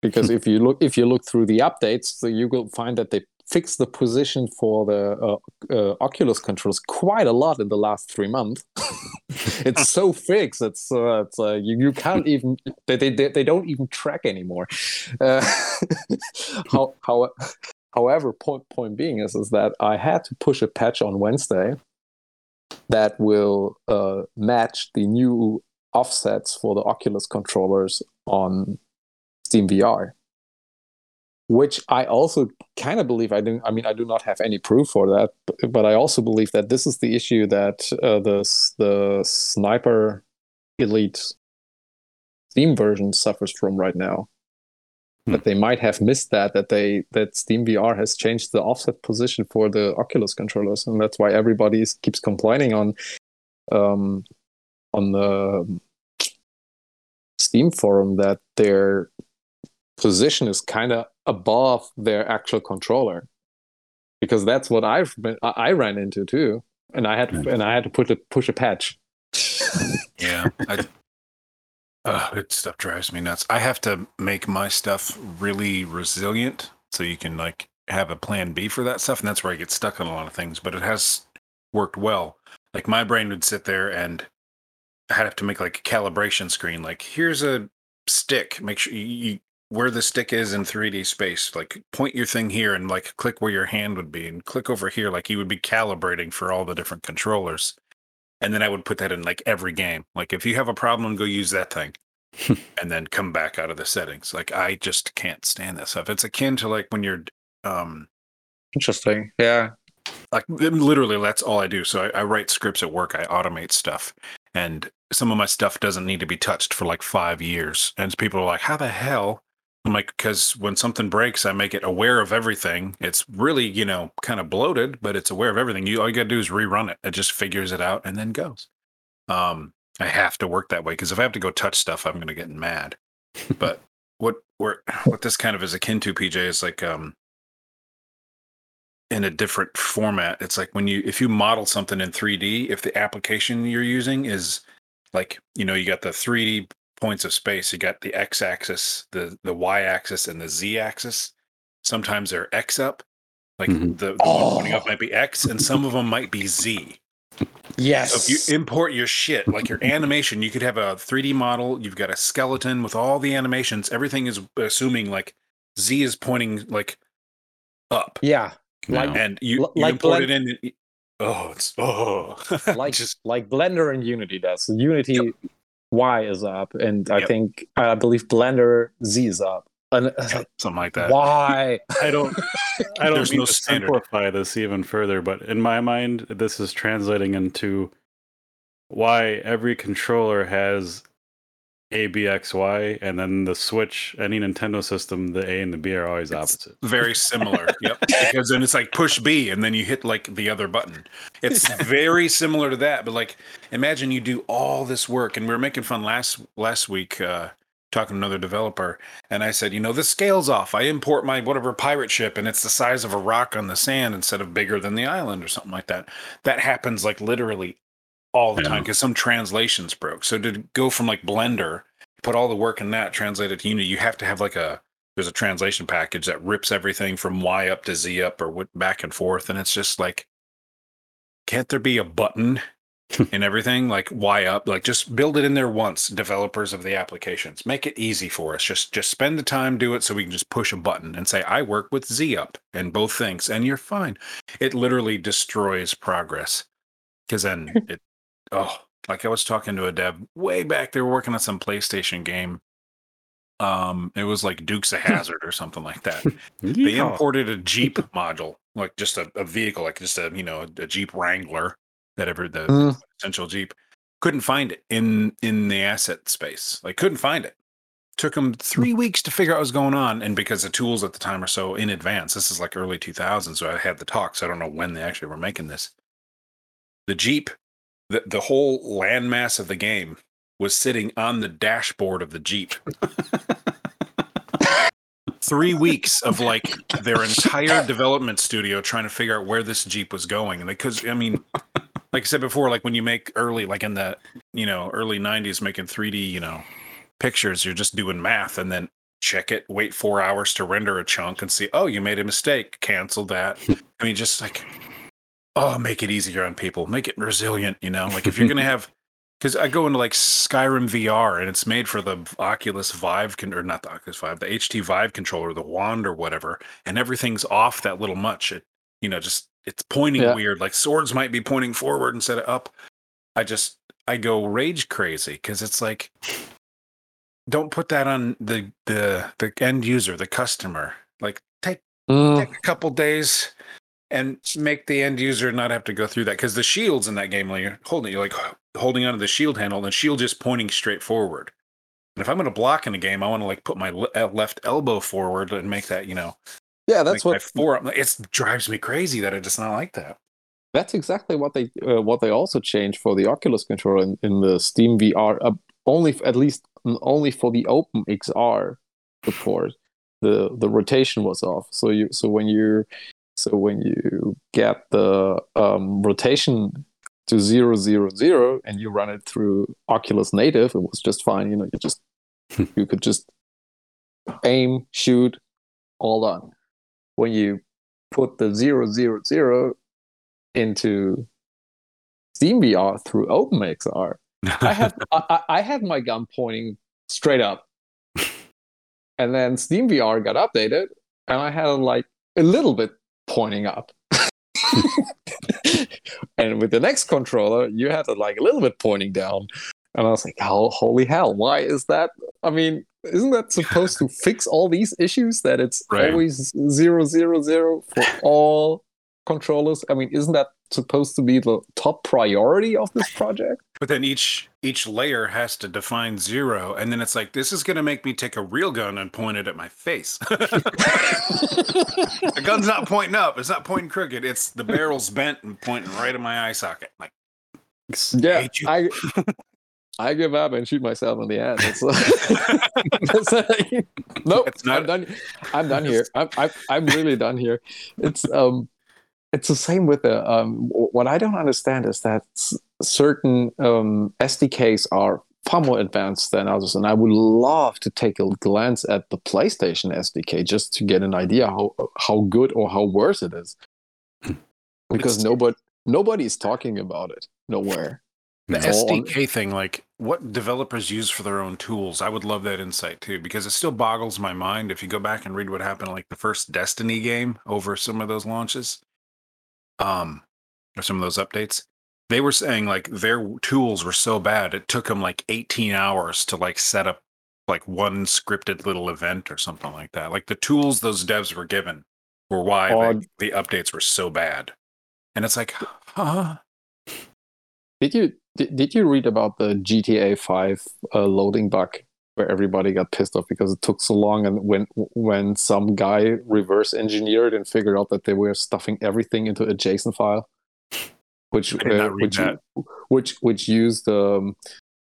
Because if you look if you look through the updates, so you will find that they fixed the position for the uh, uh, Oculus controllers quite a lot in the last three months. it's so fixed. It's uh, it's uh, you, you can't even they, they they they don't even track anymore. Uh, how, how, however, point point being is is that I had to push a patch on Wednesday that will uh, match the new offsets for the Oculus controllers on Steam VR. Which I also kind of believe I do. I mean, I do not have any proof for that, but, but I also believe that this is the issue that uh, the the Sniper Elite Steam version suffers from right now.
Hmm.
That they might have missed that that they that Steam VR has changed the offset position for the Oculus controllers, and that's why everybody is, keeps complaining on um, on the Steam forum that their position is kind of above their actual controller, because that's what I've been I, I ran into too, and I had
Hmm.
and I had to put a push a patch.
yeah. I, uh, it stuff drives me nuts. I have to make my stuff really resilient so you can like have a plan B for that stuff, and that's where I get stuck on a lot of things. But it has worked well. Like my brain would sit there and I'd have to make like a calibration screen. Like here's a stick. Make sure you where the stick is in 3D space. Like point your thing here and like click where your hand would be, and click over here. Like you would be calibrating for all the different controllers. And then I would put that in like every game. Like if you have a problem, go use that thing, and then come back out of the settings. Like I just can't stand that stuff. It's akin to like when you're um
Interesting. Yeah.
like literally that's all I do. So I, I write scripts at work. I automate stuff, and some of my stuff doesn't need to be touched for like five years. And people are like, "How the hell?" I'm like, because when something breaks, I make it aware of everything. It's really, you know, kind of bloated, but it's aware of everything. You all you gotta do is rerun it. It just figures it out and then goes. Um, I have to work that way because if I have to go touch stuff, I'm gonna get mad. but what what what this kind of is akin to, PJ, is like um in a different format. It's like when you if you model something in 3D, if the application you're using is like, you know, you got the 3D points of space, you got the X axis, the the Y axis, and the Z axis. Sometimes they're X up. Like
Mhm.
the, the one pointing up might be X, and some of them might be Z.
Yes.
So if you import your shit, like your animation, you could have a 3D model, you've got a skeleton with all the animations, everything is assuming like Z is pointing like up.
yeah.
No.
Like
And you,
L-
you
like
import
Blend-
it in. Oh, it's oh,
like
just
like Blender and Unity does. Unity Y is up, and I
Yep.
think I believe Blender Z is up. And uh, it's
something like that.
why?
I don't. I don't
There's
mean
no
to
standard.
simplify this even further, but in my mind, this is translating into why every controller has A, B, X, Y, and then the Switch, any Nintendo system, the A and the B are always opposite.
Very similar. yep. Because then it's like push B and then you hit like the other button. It's very similar to that. But like imagine you do all this work and we were making fun last last week, uh, talking to another developer, and I said, you know, the scale's off. I import my whatever pirate ship and it's the size of a rock on the sand instead of bigger than the island or something like that. That happens like literally all the
Yeah.
time because some translations broke. So to go from like Blender, put all the work in that, translate it to Unity, you have to have like a there's a translation package that rips everything from Y up to Z up or what back and forth, and it's just like, can't there be a button in everything like Y up? Like just build it in there once. Developers of the applications, make it easy for us. Just just spend the time, do it, so we can just push a button and say I work with Z up and both things, and you're fine. It literally destroys progress because then it oh like I was talking to a dev way back. They were working on some PlayStation game. Um, it was like Dukes of Hazzard or something like that. They imported a Jeep module, like just a, a vehicle, like just a you know a Jeep Wrangler, that ever the
Mm.
essential Jeep. Couldn't find it in in the asset space. Like couldn't find it. Took them three weeks to figure out what was going on, and because the tools at the time are so in advance, this is like early 2000s. So I had the talks. I don't know when they actually were making this. The Jeep, the the whole landmass of the game was sitting on the dashboard of the Jeep three weeks of like their entire development studio trying to figure out where this Jeep was going. And because, I mean, like I said before, like when you make early, like in the, you know, early 90s, making 3D, you know, pictures, you're just doing math and then check it, wait four hours to render a chunk and see, oh, you made a mistake, cancel that. I mean, just like, oh, make it easier on people, make it resilient, you know, like if you're going to have, because I go into like Skyrim VR and it's made for the Oculus Vive con- or not the Oculus Vive, the HT Vive controller, the wand or whatever, and everything's off that little much. It, you know, just it's pointing
Yeah.
weird. Like swords might be pointing forward instead of up. I just I go rage crazy because it's like, don't put that on the the the end user, the customer. Like take
Mm.
take a couple days and make the end user not have to go through that because the shields in that game like you're holding you're like holding onto the shield handle and the shield just pointing straight forward and if i'm going to block in a game i want to like put my le- uh, left elbow forward and make that you know
Yeah, that's what
forearm it drives me crazy that it's not like that
that's exactly what they uh, what they also changed for the Oculus controller in, in the Steam VR. Uh, only at least only for the Open XR support, the the rotation was off. So you so when you so when you get the um, rotation to zero zero zero and you run it through Oculus Native, it was just fine. You know, you just you could just aim, shoot, all done. When you put the zero zero zero into Steam VR through OpenXR, I had I, I- I had my gun pointing straight up, and then Steam VR got updated, and I had like a little bit pointing up, and with the next controller, you had it like a little bit pointing down. And I was like, oh, holy hell, why is that? I mean, isn't that supposed to fix all these issues that it's
Right.
always zero, zero, zero for all controllers? I mean, isn't that supposed to be the top priority of this project?
But then each each layer has to define zero, and then it's like this is gonna make me take a real gun and point it at my face. the gun's not pointing up; it's not pointing crooked. It's the barrel's bent and pointing right at my eye socket. Like,
yeah. I I give up and shoot myself in the head. It's, it's like, nope,
It's not-
I'm done. I'm done here. I'm, I'm I'm really done here. It's um, it's the same with the um. What I don't understand is that certain um SDKs are far more advanced than others, and I would love to take a glance at the PlayStation SDK just to get an idea how how good or how worse it is. Because
It's-
nobody nobody's talking about it nowhere.
The
It's on-
SDK thing, like what developers use for their own tools, I would love that insight too, because it still boggles my mind. If you go back and read what happened, like the first Destiny game over some of those launches, um, or some of those updates, they were saying like their tools were so bad it took them like 18 hours to like set up like one scripted little event or something like that. Like the tools those devs were given were why like, the updates were so bad, and it's like, huh?
Did you did, did you read about the GTA 5 uh, loading bug where everybody got pissed off because it took so long and when when some guy reverse engineered and figured out that they were stuffing everything into a JSON file which
I did not
uh, which which which used um,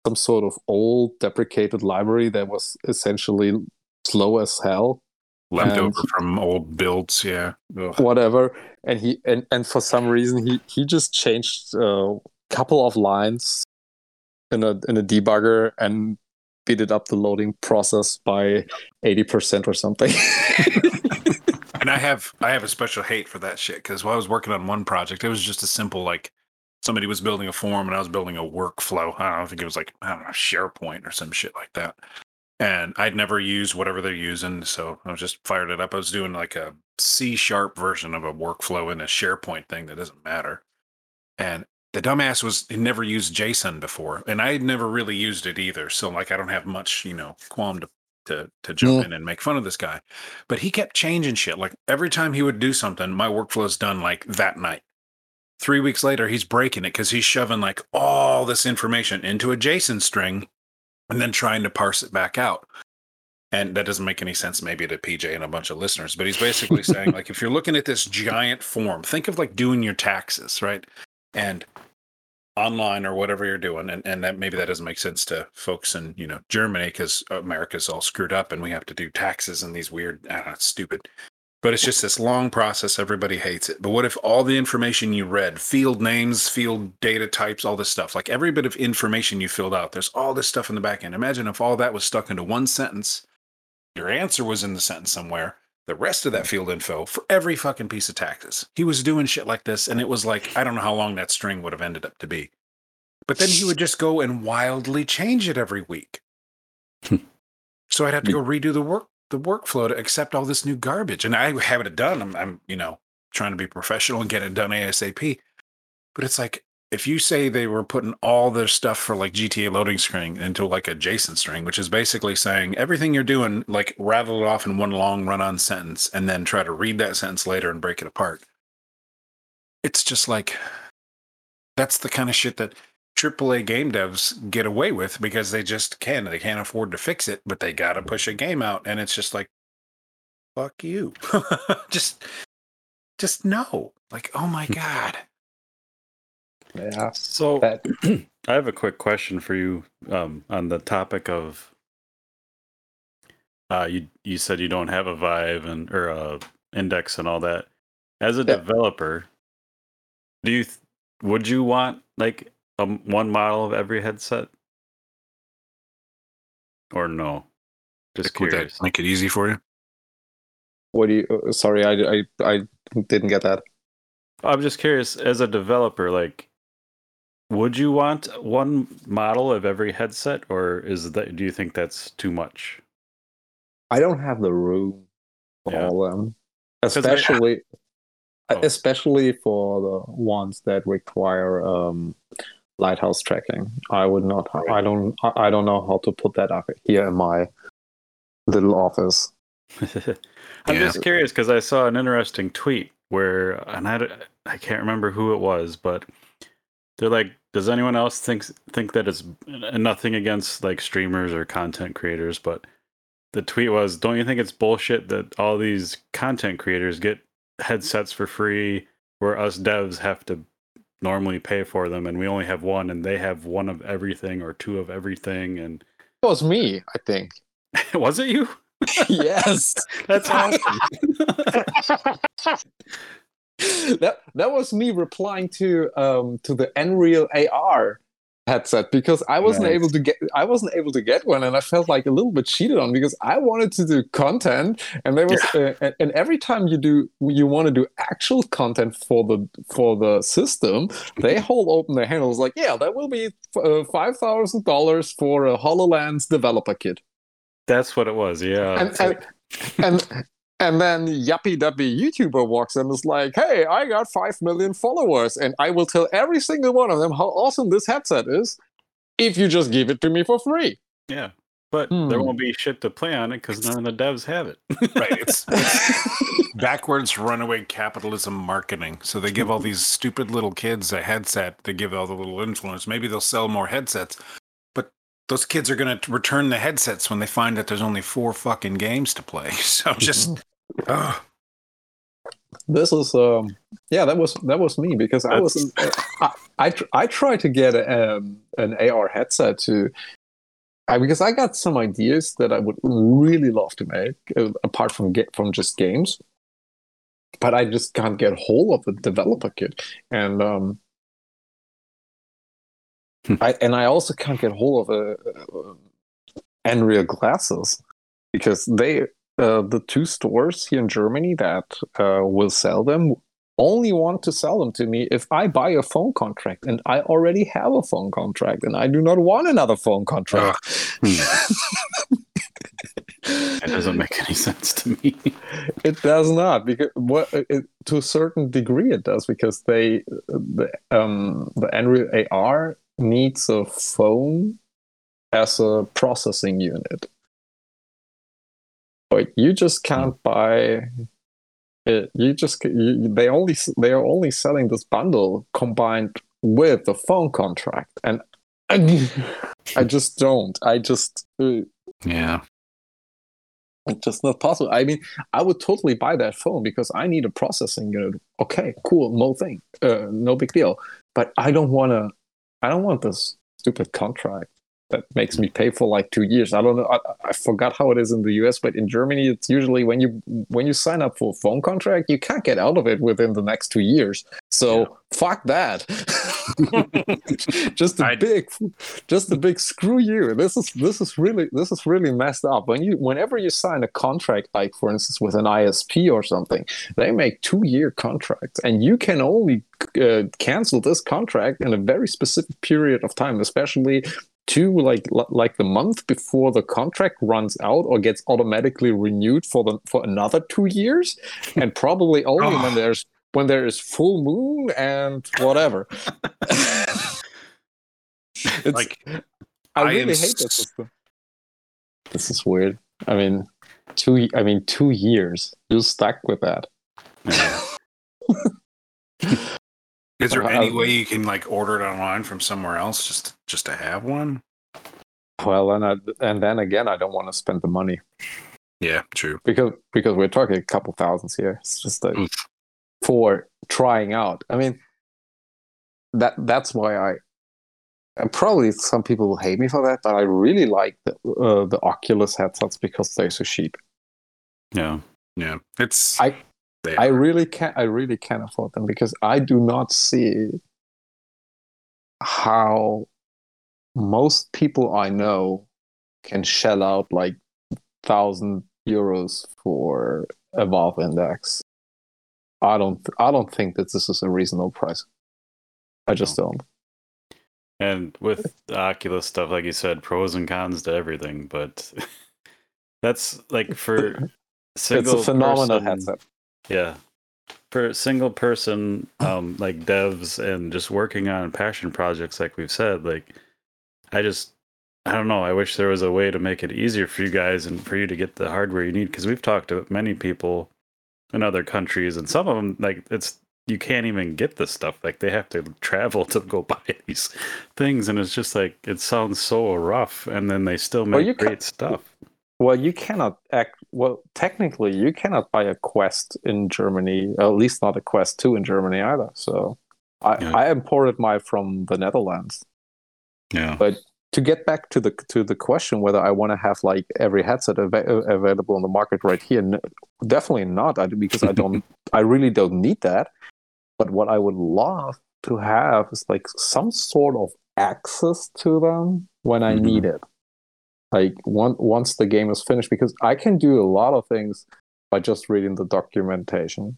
some sort of old deprecated library that was essentially slow as hell
Leftover
And-
from old builds, yeah. Ugh.
whatever and he and, and for some reason he he just changed a couple of lines in a in a debugger and speeded up the loading process by 80% or something
And I have I have a special hate for that shit because while I was working on one project, it was just a simple like somebody was building a form and I was building a workflow. I don't think it was like I don't know SharePoint or some shit like that. And I'd never used whatever they're using, so I was just fired it up. I was doing like a C sharp version of a workflow in a SharePoint thing that doesn't matter. And the dumbass was he never used JSON before, and I had never really used it either. So like I don't have much, you know, qualm to to to jump
Yeah.
in and make fun of this guy. But he kept changing shit. Like every time he would do something, my workflow's done like that night. Three weeks later, he's breaking it because he's shoving like all this information into a JSON string and then trying to parse it back out. And that doesn't make any sense, maybe to PJ and a bunch of listeners, but he's basically saying, like, if you're looking at this giant form, think of like doing your taxes, right? And online or whatever you're doing, and, and that maybe that doesn't make sense to folks in, you know, Germany because America's all screwed up and we have to do taxes and these weird, know, stupid. But it's just this long process. Everybody hates it. But what if all the information you read, field names, field data types, all this stuff, like every bit of information you filled out, there's all this stuff in the back end. Imagine if all that was stuck into one sentence, your answer was in the sentence somewhere, the rest of that field info for every fucking piece of taxes. He was doing shit like this, and it was like, I don't know how long that string would have ended up to be. But then he would just go and wildly change it every week. so I'd have to go redo the work the workflow to accept all this new garbage. And I have it done. I'm, I'm, you know, trying to be professional and get it done ASAP. But it's like if you say they were putting all their stuff for like GTA loading screen into like a JSON string, which is basically saying everything you're doing, like rattle it off in one long run on sentence and then try to read that sentence later and break it apart. It's just like that's the kind of shit that AAA game devs get away with because they just can. They can't afford to fix it, but they got to push a game out. And it's just like, fuck you. just, just no. Like, oh my God.
yeah
So
that
I have a quick question for you um, on the topic of uh, you. You said you don't have a Vive and or a index and all that. As a
Yeah.
developer, do you th- would you want like um, one model of every headset, or no? Just
Would
curious.
that make it easy for you?
what do you uh, sorry I, I i didn't get that
I'm just curious, as a developer, like, would you want one model of every headset, or is that? Do you think that's too much?
i don't have the room for
Yeah.
all of them
'Cause I-
especially
Oh.
especially for the ones that require um, lighthouse tracking. I would not. I don't. I I don't know how to put that up here in my little office.
I'm
Yeah.
just curious because I saw an interesting tweet where, and I, d- I can't remember who it was, but they're like, does anyone else think think that it's nothing against like streamers or content creators, but the tweet was, don't you think it's bullshit that all these content creators get headsets for free, where us devs have to normally pay for them, and we only have one, and they have one of everything or two of everything, and
It was me, I think.
was it you?
yes.
That's awesome.
that that was me replying to um to the Nreal AR headset because I wasn't
Nice.
able to get I wasn't able to get one and I felt like a little bit cheated on because I wanted to do content and there was uh, and, and every time you do you want to do actual content for the for the system they hold open their hand and was like yeah that will be uh, five thousand dollars for a Hololens developer kit
That's what it was. Yeah.
and and, and and then yuppie duppy YouTuber walks in and is like, "Hey, I got five million followers, and I will tell every single one of them how awesome this headset is if you just give it to me for free."
yeah. But there
Hmm.
won't be shit to play on it because none of the devs have it.
Right. It's, it's backwards runaway capitalism marketing. So they give all these stupid little kids a headset. They give all the little influencers. Maybe they'll sell more headsets, but those kids are going to return the headsets when they find that there's only four fucking games to play. So just, ugh.
this is um yeah that was that was me because I was I I, tr- I tried to get um, an AR headset to. I, because I got some ideas that I would really love to make, uh, apart from get from just games, but I just can't get hold of the developer kit, and um, I and I also can't get hold of a, uh Nreal glasses because they uh, the two stores here in Germany that uh, will sell them only want to sell them to me if I buy a phone contract, and I already have a phone contract, and I do not want another phone contract.
That doesn't make any sense to me.
it does not because what it, to a certain degree it does because they the um the Nreal AR needs a phone as a processing unit. But you just can't buy it. You just you, they only they are only selling this bundle combined with the phone contract, and I, I just don't. I just. Uh,
yeah.
it's just not possible. I mean, I would totally buy that phone because I need a processing unit. Okay, cool, no thing, uh, no big deal. But I don't want to. I don't want this stupid contract that makes me pay for like two years. I don't know. I, I forgot how it is in the US, but in Germany, it's usually when you when you sign up for a phone contract, you can't get out of it within the next two years. So
Yeah.
fuck that. just a
I-
big, just a big screw you. This is this is really this is really messed up. When you whenever you sign a contract, like for instance with an ISP or something, they make two year contracts, and you can only uh, cancel this contract in a very specific period of time, especially two like like the month before the contract runs out or gets automatically renewed for the for another two years, and probably only oh. when
Oh.
there's when there is full moon and whatever. it's,
Like,
I really hate
s-
this system. This is weird. I mean, two. I mean, two years. You're stuck with that.
is there any way you can like order it online from somewhere else just just to have one?
Well, and I, and then again, I don't want to spend the money
Yeah, true.
because because we're talking a couple thousands here. It's just like
Oof.
for trying out. I mean, that that's why I. And probably some people will hate me for that, but I really like the uh, the Oculus headsets because they're so cheap.
Yeah.
Yeah, it's
I-
they
I
are.
really can't. I really can't afford them because I do not see how most people I know can shell out like thousand euros for a Valve Index. I don't I don't think that this is a reasonable price. I just don't.
And with the Oculus stuff, like you said, pros and cons to everything, but that's like for single It's
a phenomenal
person-
headset.
Yeah. for single person um like devs and just working on passion projects like we've said like i just i don't know. I wish there was a way to make it easier for you guys and for you to get the hardware you need because we've talked to many people in other countries and some of them like it's you can't even get this stuff. Like they have to travel to go buy these things and it's just like it sounds so rough and then they still make
Well,
great stuff
Well, you cannot act. Well, technically, you cannot buy a Quest in Germany. At least not a Quest Two in Germany either. So, I,
Yeah.
I imported mine from the Netherlands.
yeah
But to get back to the to the question whether I want to have like every headset ava- available on the market right here, n- definitely not. I, because I don't. I really don't need that. But what I would love to have is like some sort of access to them when I
Mhm.
need it. Like one, once the game is finished, because I can do a lot of things by just reading the documentation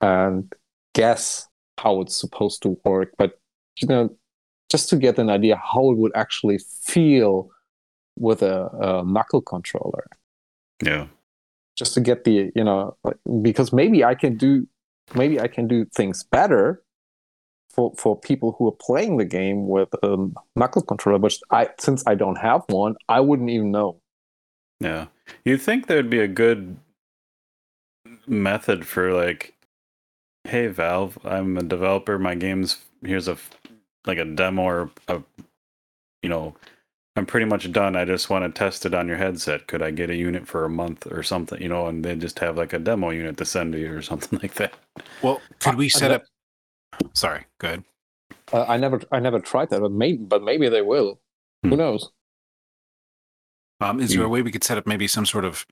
and guess how it's supposed to work. But you know, just to get an idea how it would actually feel with a, a knuckle controller
yeah
just to get the you know like, because maybe i can do maybe i can do things better for for people who are playing the game with a knuckle controller but i since i don't have one i wouldn't even know
Yeah. You'd think there'd be a good method for like, hey Valve, I'm a developer, my game's here's a like a demo or a you know, I'm pretty much done. I just want to test it on your headset. Could I get a unit for a month or something, you know, and they just have like a demo unit to send to you or something like that.
Well, could we set up? Sorry, go ahead.
uh, i never i never tried that but maybe but maybe they will
Hmm.
who knows
Um, is there a way we could set up maybe some sort of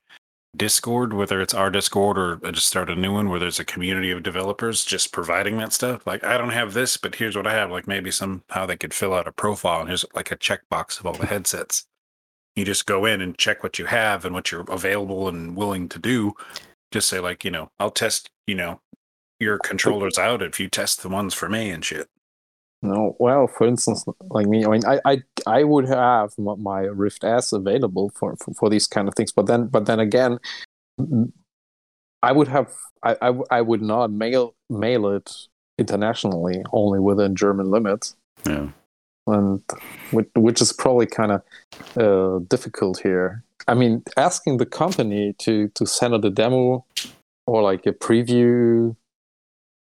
Discord, whether it's our Discord or just start a new one where there's a community of developers just providing that stuff? Like, I don't have this, but here's what I have. Like, maybe somehow they could fill out a profile and here's like a checkbox of all the headsets. You just go in and check what you have and what you're available and willing to do. Just say, like, you know, I'll test, you know, your controllers out if you test the ones for me and shit.
No, well, for instance, like me, I mean, I, I, I would have my Rift S available for, for, for these kind of things, but then, but then again, I would have, I, I, I would not mail mail it internationally, only within German limits,
Yeah.
and which, which is probably kind of uh, difficult here. I mean, asking the company to to send out a demo or like a preview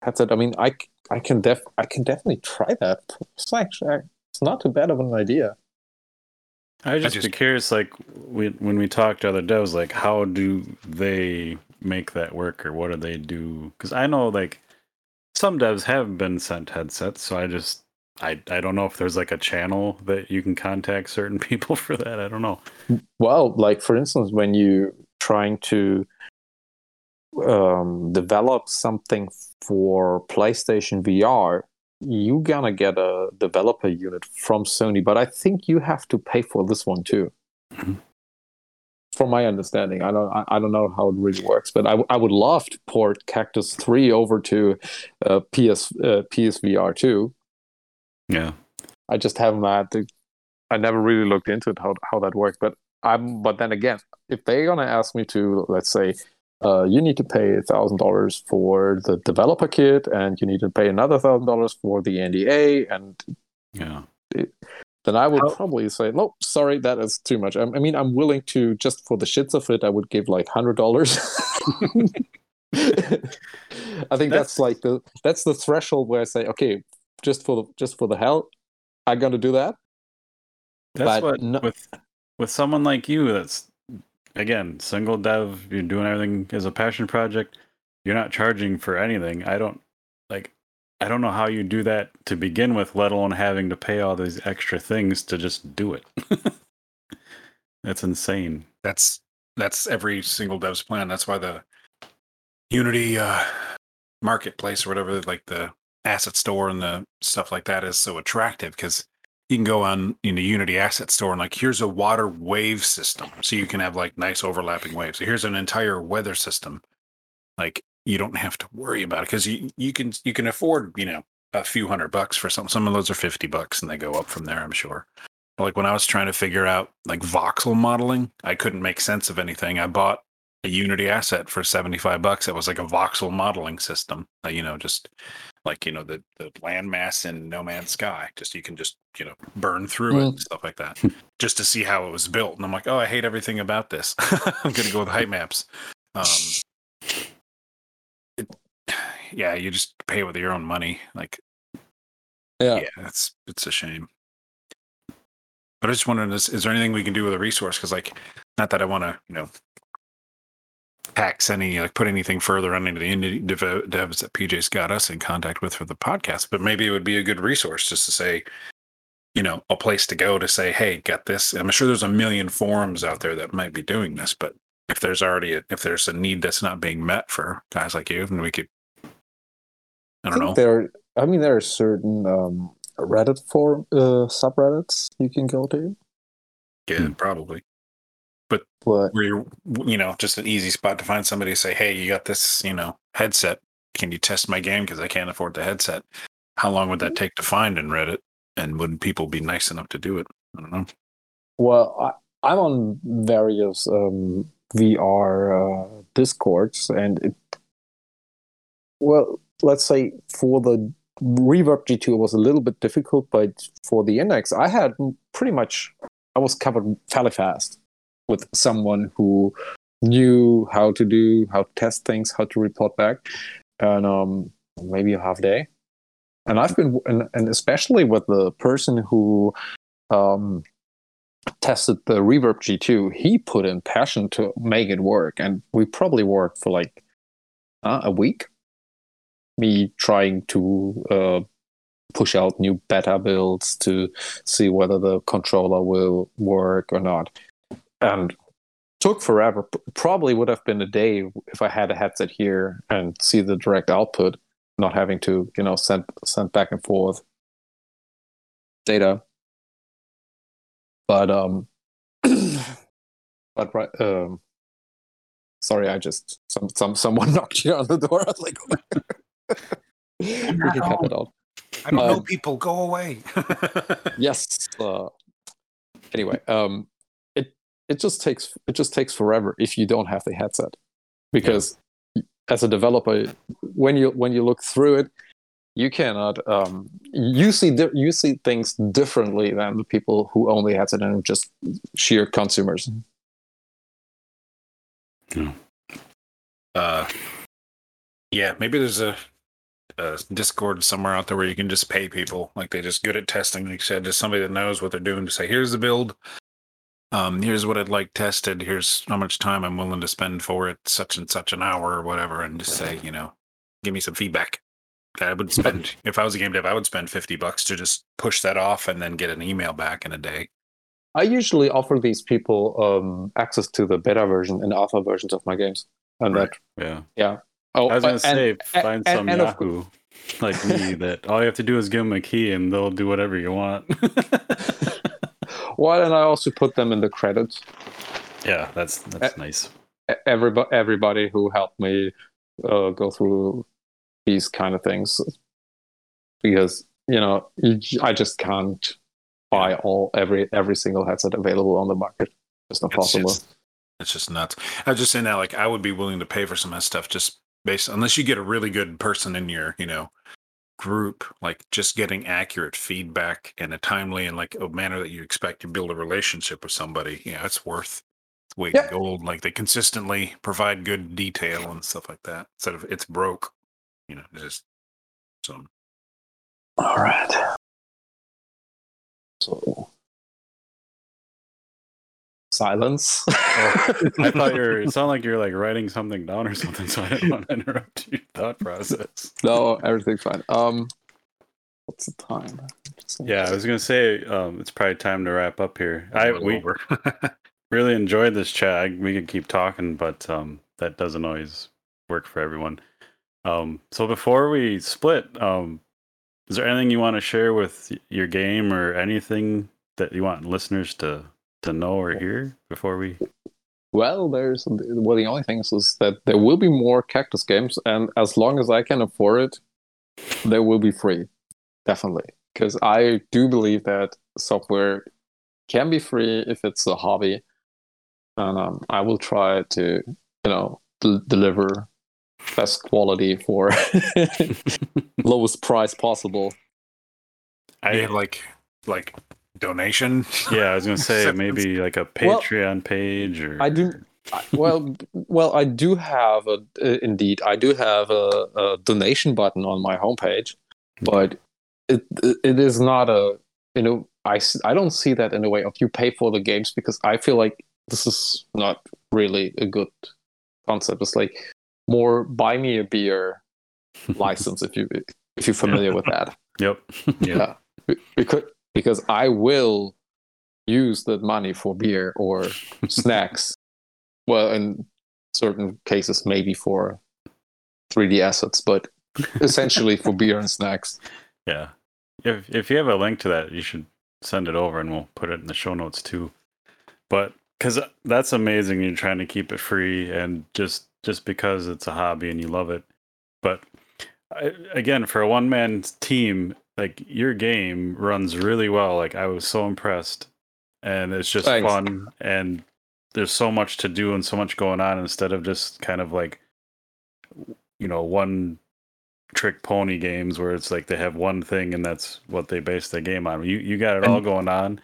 headset. I mean, I, c- I can def I can definitely try that. It's actually it's not too bad of an idea.
I just, be
just-
curious, like we, when we talk to other devs, like how do they make that work, or what do they do? Because I know like some devs have been sent headsets, so I just I I don't know if there's like a channel that you can contact certain people for that. I don't know.
Well, like for instance, when you trying to um, develop something for PlayStation VR, you're gonna get a developer unit from Sony, but I think you have to pay for this one too.
Mhm.
From my understanding, I don't, I, don't know how it really works, but I, w- I would love to port Cactus Three over to uh, PS uh, PSVR two.
Yeah,
I just haven't had the, I never really looked into it how how that worked, But I'm but then again, if they're gonna ask me to, let's say, uh, you need to pay a thousand dollars for the developer kit, and you need to pay another thousand dollars for the NDA, and
yeah,
then I would
How-
probably say, no, sorry, that is too much. I, I mean, I'm willing to just for the shits of it, I would give like hundred dollars. I think that's,
That's-
like the that's the threshold where I say, okay, just for the just for the hell, I'm gonna do that.
that's
But
what
no-
with with someone like you. That's again single dev. You're doing everything as a passion project. You're not charging for anything. I don't like. I don't know how you do that to begin with, let alone having to pay all these extra things to just do it. That's insane.
That's that's every single dev's plan. That's why the Unity uh, marketplace or whatever, like the asset store and the stuff like that, is so attractive because you can go on in the Unity asset store and like here's a water wave system, so you can have like nice overlapping waves. So here's an entire weather system. Like you don't have to worry about it because you you can you can afford you know a few hundred bucks for some. Some of those are fifty bucks and they go up from there. I'm sure like when I was trying to figure out like voxel modeling, I couldn't make sense of anything. I bought a Unity asset for 75 bucks. It was like a voxel modeling system, you know, just like, you know, the, the landmass in No Man's Sky. Just you can just, you know, burn through it
Mm.
and stuff like that just to see how it was built. And I'm like, oh, I hate everything about this. I'm to go with height maps. Um, it, yeah, you just pay with your own money. Like,
Yeah.
yeah, it's it's a shame. But I just wondering, is, is there anything we can do with a resource? Because, like, not that I want to, you know, tax any, like, put anything further on any of the indie dev- devs that PJ's got us in contact with for the podcast, but maybe it would be a good resource just to say, you know, a place to go to say, hey, got this. I'm sure there's a million forums out there that might be doing this, but if there's already a, if there's a need that's not being met for guys like you, then we could, I
I
don't
think
know.
there. I mean, there are certain um, Reddit for uh, subreddits you can go to,
Yeah, probably.
But
where you're you know just an easy spot to find somebody to say hey you got this you know headset. Can you test my game? Because i can't afford the headset. How long would that take to find in reddit? And wouldn't people be nice enough to do it? I don't know.
Well, I, I'm on various um, VR uh, discords, and it. Well, let's say for the Reverb G2 it was a little bit difficult, but for the index, I had pretty much I was covered fairly fast with someone who knew how to do, how to test things, how to report back, and um, maybe a half day. And I've been, and, and especially with the person who um, tested the Reverb G2, he put in passion to make it work, and we probably worked for like uh, a week. Me trying to uh, push out new beta builds to see whether the controller will work or not. And took forever. Probably would have been a day if I had a headset here and see the direct output, not having to, you know, send send back and forth data. But um but right um sorry, I just some some someone knocked here on the door. I was like, we can cut it out.
i don't know
Um,
people go away
yes uh, anyway um it it just takes it just takes forever if you don't have the headset. Because as a developer when you when you look through it you cannot um you see di- you see things differently than the people who only have headset and are just sheer consumers. Yeah.
uh yeah maybe there's a, a discord somewhere out there where you can just pay people. Like they're just good at testing. Like you said just somebody that knows what they're doing to say here's the build um here's what i'd like tested here's how much time i'm willing to spend for it such and such an hour or whatever and just say you know give me some feedback i would spend if i was a game dev i would spend 50 bucks to just push that off and then get an email back in a day
i usually offer these people um access to the beta version and alpha versions of my games and
Right.
that
Yeah. Yeah.
Oh
I was gonna
and-
say,
and-
find
and-
some
and of
Yahoo like me that all you have to do is give them a key and they'll do whatever you want.
Well, and I also put them in the credits.
yeah, that's that's
Uh,
nice.
Everybody, everybody who helped me uh, go through these kind of things, because you know, I just can't buy all every every single headset available on the market. It's not
It's
possible.
just- It's just nuts. I was just saying that, like, I would be willing to pay for some of that stuff just based, unless you get a really good person in your, you know, group, like just getting accurate feedback in a timely and like a manner that you expect to build a relationship with somebody. Yeah, it's worth its weight gold. Like they consistently provide good detail and stuff like that. Instead of it's broke, you know, just so.
All right. So silence.
I thought you're. It sounded like you're like writing something down or something, so I didn't want to interrupt your thought process.
no, everything's fine. Um, what's the time?
Yeah, I was gonna say um, it's probably time to wrap up here. I we really enjoyed this chat. We could keep talking, but um, that doesn't always work for everyone. Um, so before we split, um, is there anything you want to share with your game or anything that you want listeners to to know or hear before we?
Well, there's well. The only thing is, is that there will be more Cactus games, and as long as I can afford it, they will be free, definitely. Because I do believe that software can be free if it's a hobby, and um, I will try to you know d- deliver best quality for lowest price possible.
I
I
have like like donation.
yeah, I was gonna say maybe like a
Well,
Patreon page or
I do. I- Well, well, I do have a uh, indeed. I do have a, a donation button on my homepage, but it it is not a you know I I don't see that in a way of you pay for the games because I feel like this is not really a good concept. It's like more buy me a beer license if you if you're familiar with that.
Yep. yeah.
Be- because because I will use that money for beer or snacks. Well, in certain cases, maybe for 3D assets, but essentially for beer and snacks.
Yeah. If if you have a link to that, you should send it over and we'll put it in the show notes too. But cuz that's amazing you're trying to keep it free and just just because it's a hobby and you love it. But I, again, for a one man team, like your game runs really well. Like I was so impressed and it's just
Thanks.
fun and there's so much to do and so much going on instead of just kind of like you know, one trick pony games where it's like they have one thing and that's what they base the game on. You you got it all going on.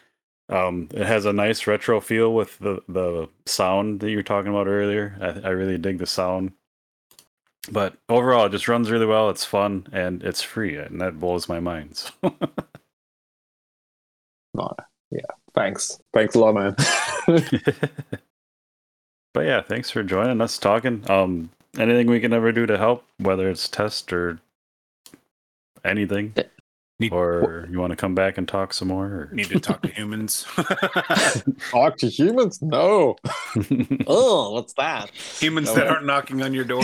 Um, it has a nice retro feel with the the sound that you were talking about earlier. I, I really dig the sound. But overall, it just runs really well. It's fun and it's free, and that blows my mind. So.
No, yeah, thanks, thanks a lot, man.
but yeah, thanks for joining us talking. Um, anything we can ever do to help, whether it's test or anything,
Need-
or you want to come back and talk some more? Or...
Need to talk to humans.
Talk to humans? No. Oh, what's that?
humans
No.
that aren't knocking on your door.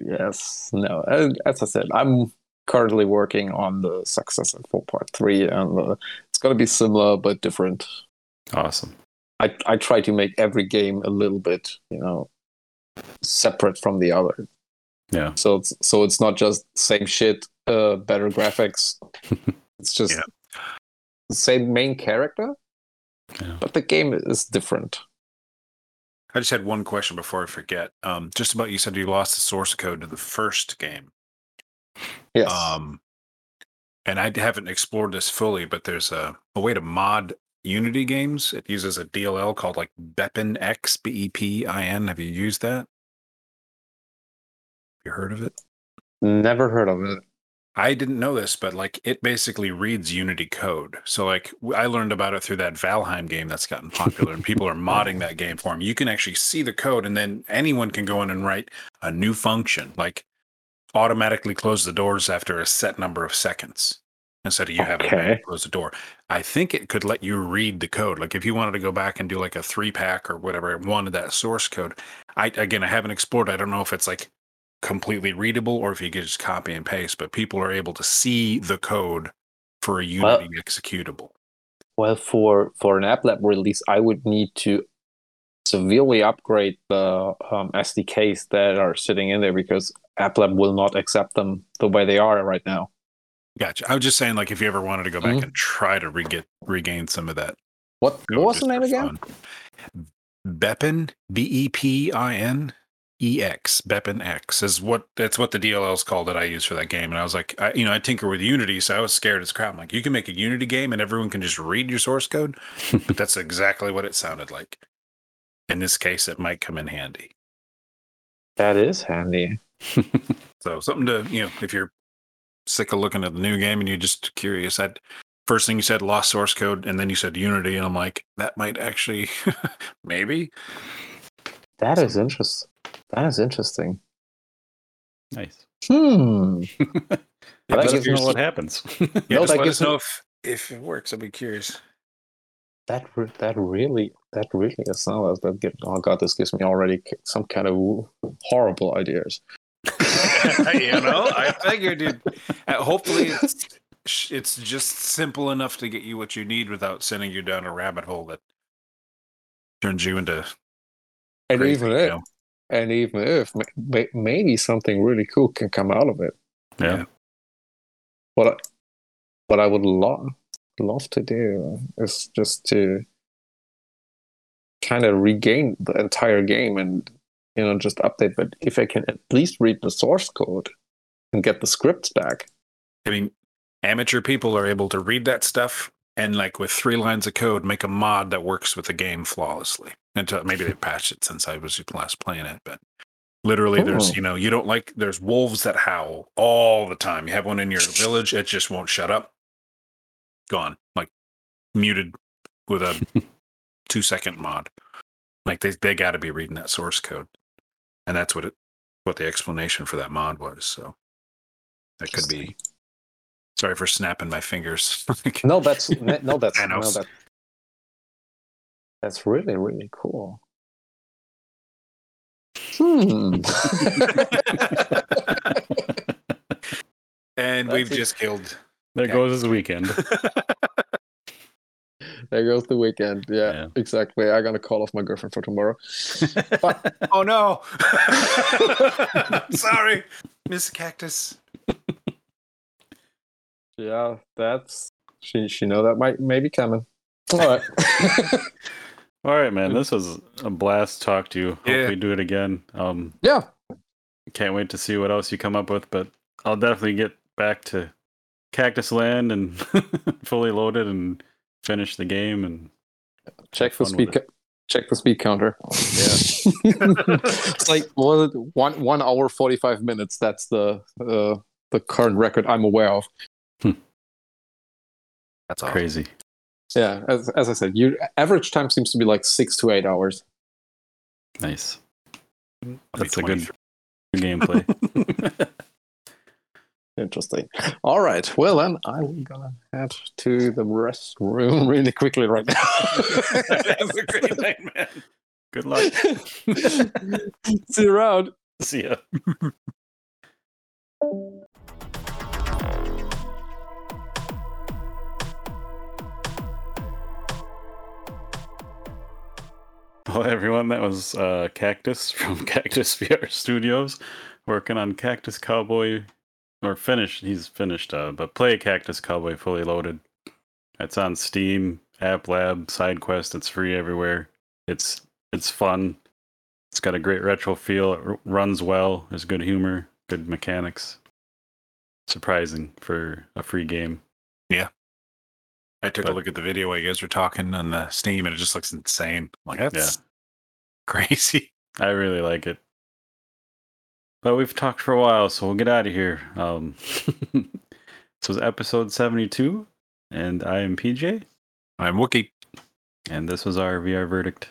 yes, no. As I said, I'm currently working on the successor for part three, and uh, it's gonna be similar but different.
awesome.
I I try to make every game a little bit, you know, separate from the other.
Yeah.
So it's so it's not just same shit, uh, better graphics. it's just
Yeah.
the same main character,
Yeah.
but the game is different.
I just had one question before I forget. Um, just about you said you lost the source code to the first game.
Yes.
Um, and I haven't explored this fully, but there's a, a way to mod Unity games. It uses a DLL called like BepInEx, B E P I N. Have you used that? You heard of it?
Never heard of it.
I didn't know this, but like it basically reads Unity code. So like I learned about it through that Valheim game that's gotten popular, and people are modding that game for them. You can actually see the code, and then anyone can go in and write a new function, like automatically close the doors after a set number of seconds instead of you having to close the door. I think it could let you read the code. Like if you wanted to go back and do like a three pack or whatever, it wanted that source code. I again, I haven't explored. I don't know if it's like completely readable or if you could just copy and paste, but people are able to see the code for a
Well-
Unity executable.
Well, for for an app lab release, I would need to severely upgrade the um, SDKs that are sitting in there because app lab will not accept them the way they are right now.
Gotcha. I was just saying, like, if you ever wanted to go back
Mhm.
and try to re- get, regain some of that.
What what was the name again?
fun. Bepin, B E P I N E X, BepInEx is what that's what the DLL's called that I use for that game. And I was like, I, you know, I tinker with Unity, so I was scared as crap. I'm like, you can make a Unity game and everyone can just read your source code, but that's exactly what it sounded like. In this case, it might come in handy.
That is handy.
So something to you know, if you're sick of looking at the new game and you're just curious, that first thing you said lost source code, and then you said Unity, and I'm like, that might actually maybe.
That is interesting. That is interesting.
nice.
Hmm.
Yeah,
that
let us know what happens.
Yeah,
No,
just let us know if if it works. I'd be curious.
That re- that really that really is now that get oh god this gives me already some kind of horrible ideas.
you know, I figured, dude. Uh, hopefully, it's it's just simple enough to get you what you need without sending you down a rabbit hole that turns you into.
And
crazy,
even
you know?
And even if ma- ma- maybe something really cool can come out of it.
yeah.
What I, what I would love love to do is just to kind of regain the entire game and you know just update. But if I can at least read the source code and get the scripts back,
I mean, amateur people are able to read that stuff and like with three lines of code make a mod that works with the game flawlessly. Until maybe they patched it since I was last playing it, but literally there's
Oh.
you know you don't like there's wolves that howl all the time. You have one in your village, it just won't shut up. Gone like muted with a two second mod. Like they they got to be reading that source code, and that's what it what the explanation for that mod was. So that could be. Sorry for snapping my fingers.
no, that's no, that's no,
Thanos.
That, that's really really cool. Hmm.
and
That's
we've
it.
just killed.
There
Okay.
goes his weekend.
there goes the weekend. Yeah,
Yeah.
exactly. I'm gonna call off my girlfriend for tomorrow.
oh no! Sorry, Miss Cactus.
Yeah, that's she. She know that might may be coming. All right.
All right, man. This was a blast to talk to you. Hope
Yeah.
we do it again. Um,
yeah.
can't wait to see what else you come up with, but I'll definitely get back to Cactus Land and fully loaded and finish the game and
Check the speed.
with
co- Check the speed counter. Yeah, it's like what one one hour forty five minutes. That's the uh, the current record I'm aware of.
That's all.
crazy.
Yeah, as, as I said, your average time seems to be like six to eight hours.
Nice. That's a good gameplay.
Interesting. All right. Well, then I'm gonna head to the restroom really quickly right now.
Have a great night, man.
good luck.
See you around.
See ya. Well, everyone, that was uh, Cactus from Cactus VR Studios working on Cactus Cowboy, or finished. He's finished, uh, but play Cactus Cowboy Fully Loaded. It's on Steam, App Lab, SideQuest. It's free everywhere. It's it's fun. It's got a great retro feel. It r- runs well. There's good humor, good mechanics. Surprising for a free game.
I took
But-
a look at the video while you guys were talking on the Steam, and it just looks insane. I'm like that's crazy.
I really like it. But we've talked for a while, so we'll get out of here. Um, this was episode 72, and I am PJ,
I'm Wookie.
and this was our VR verdict.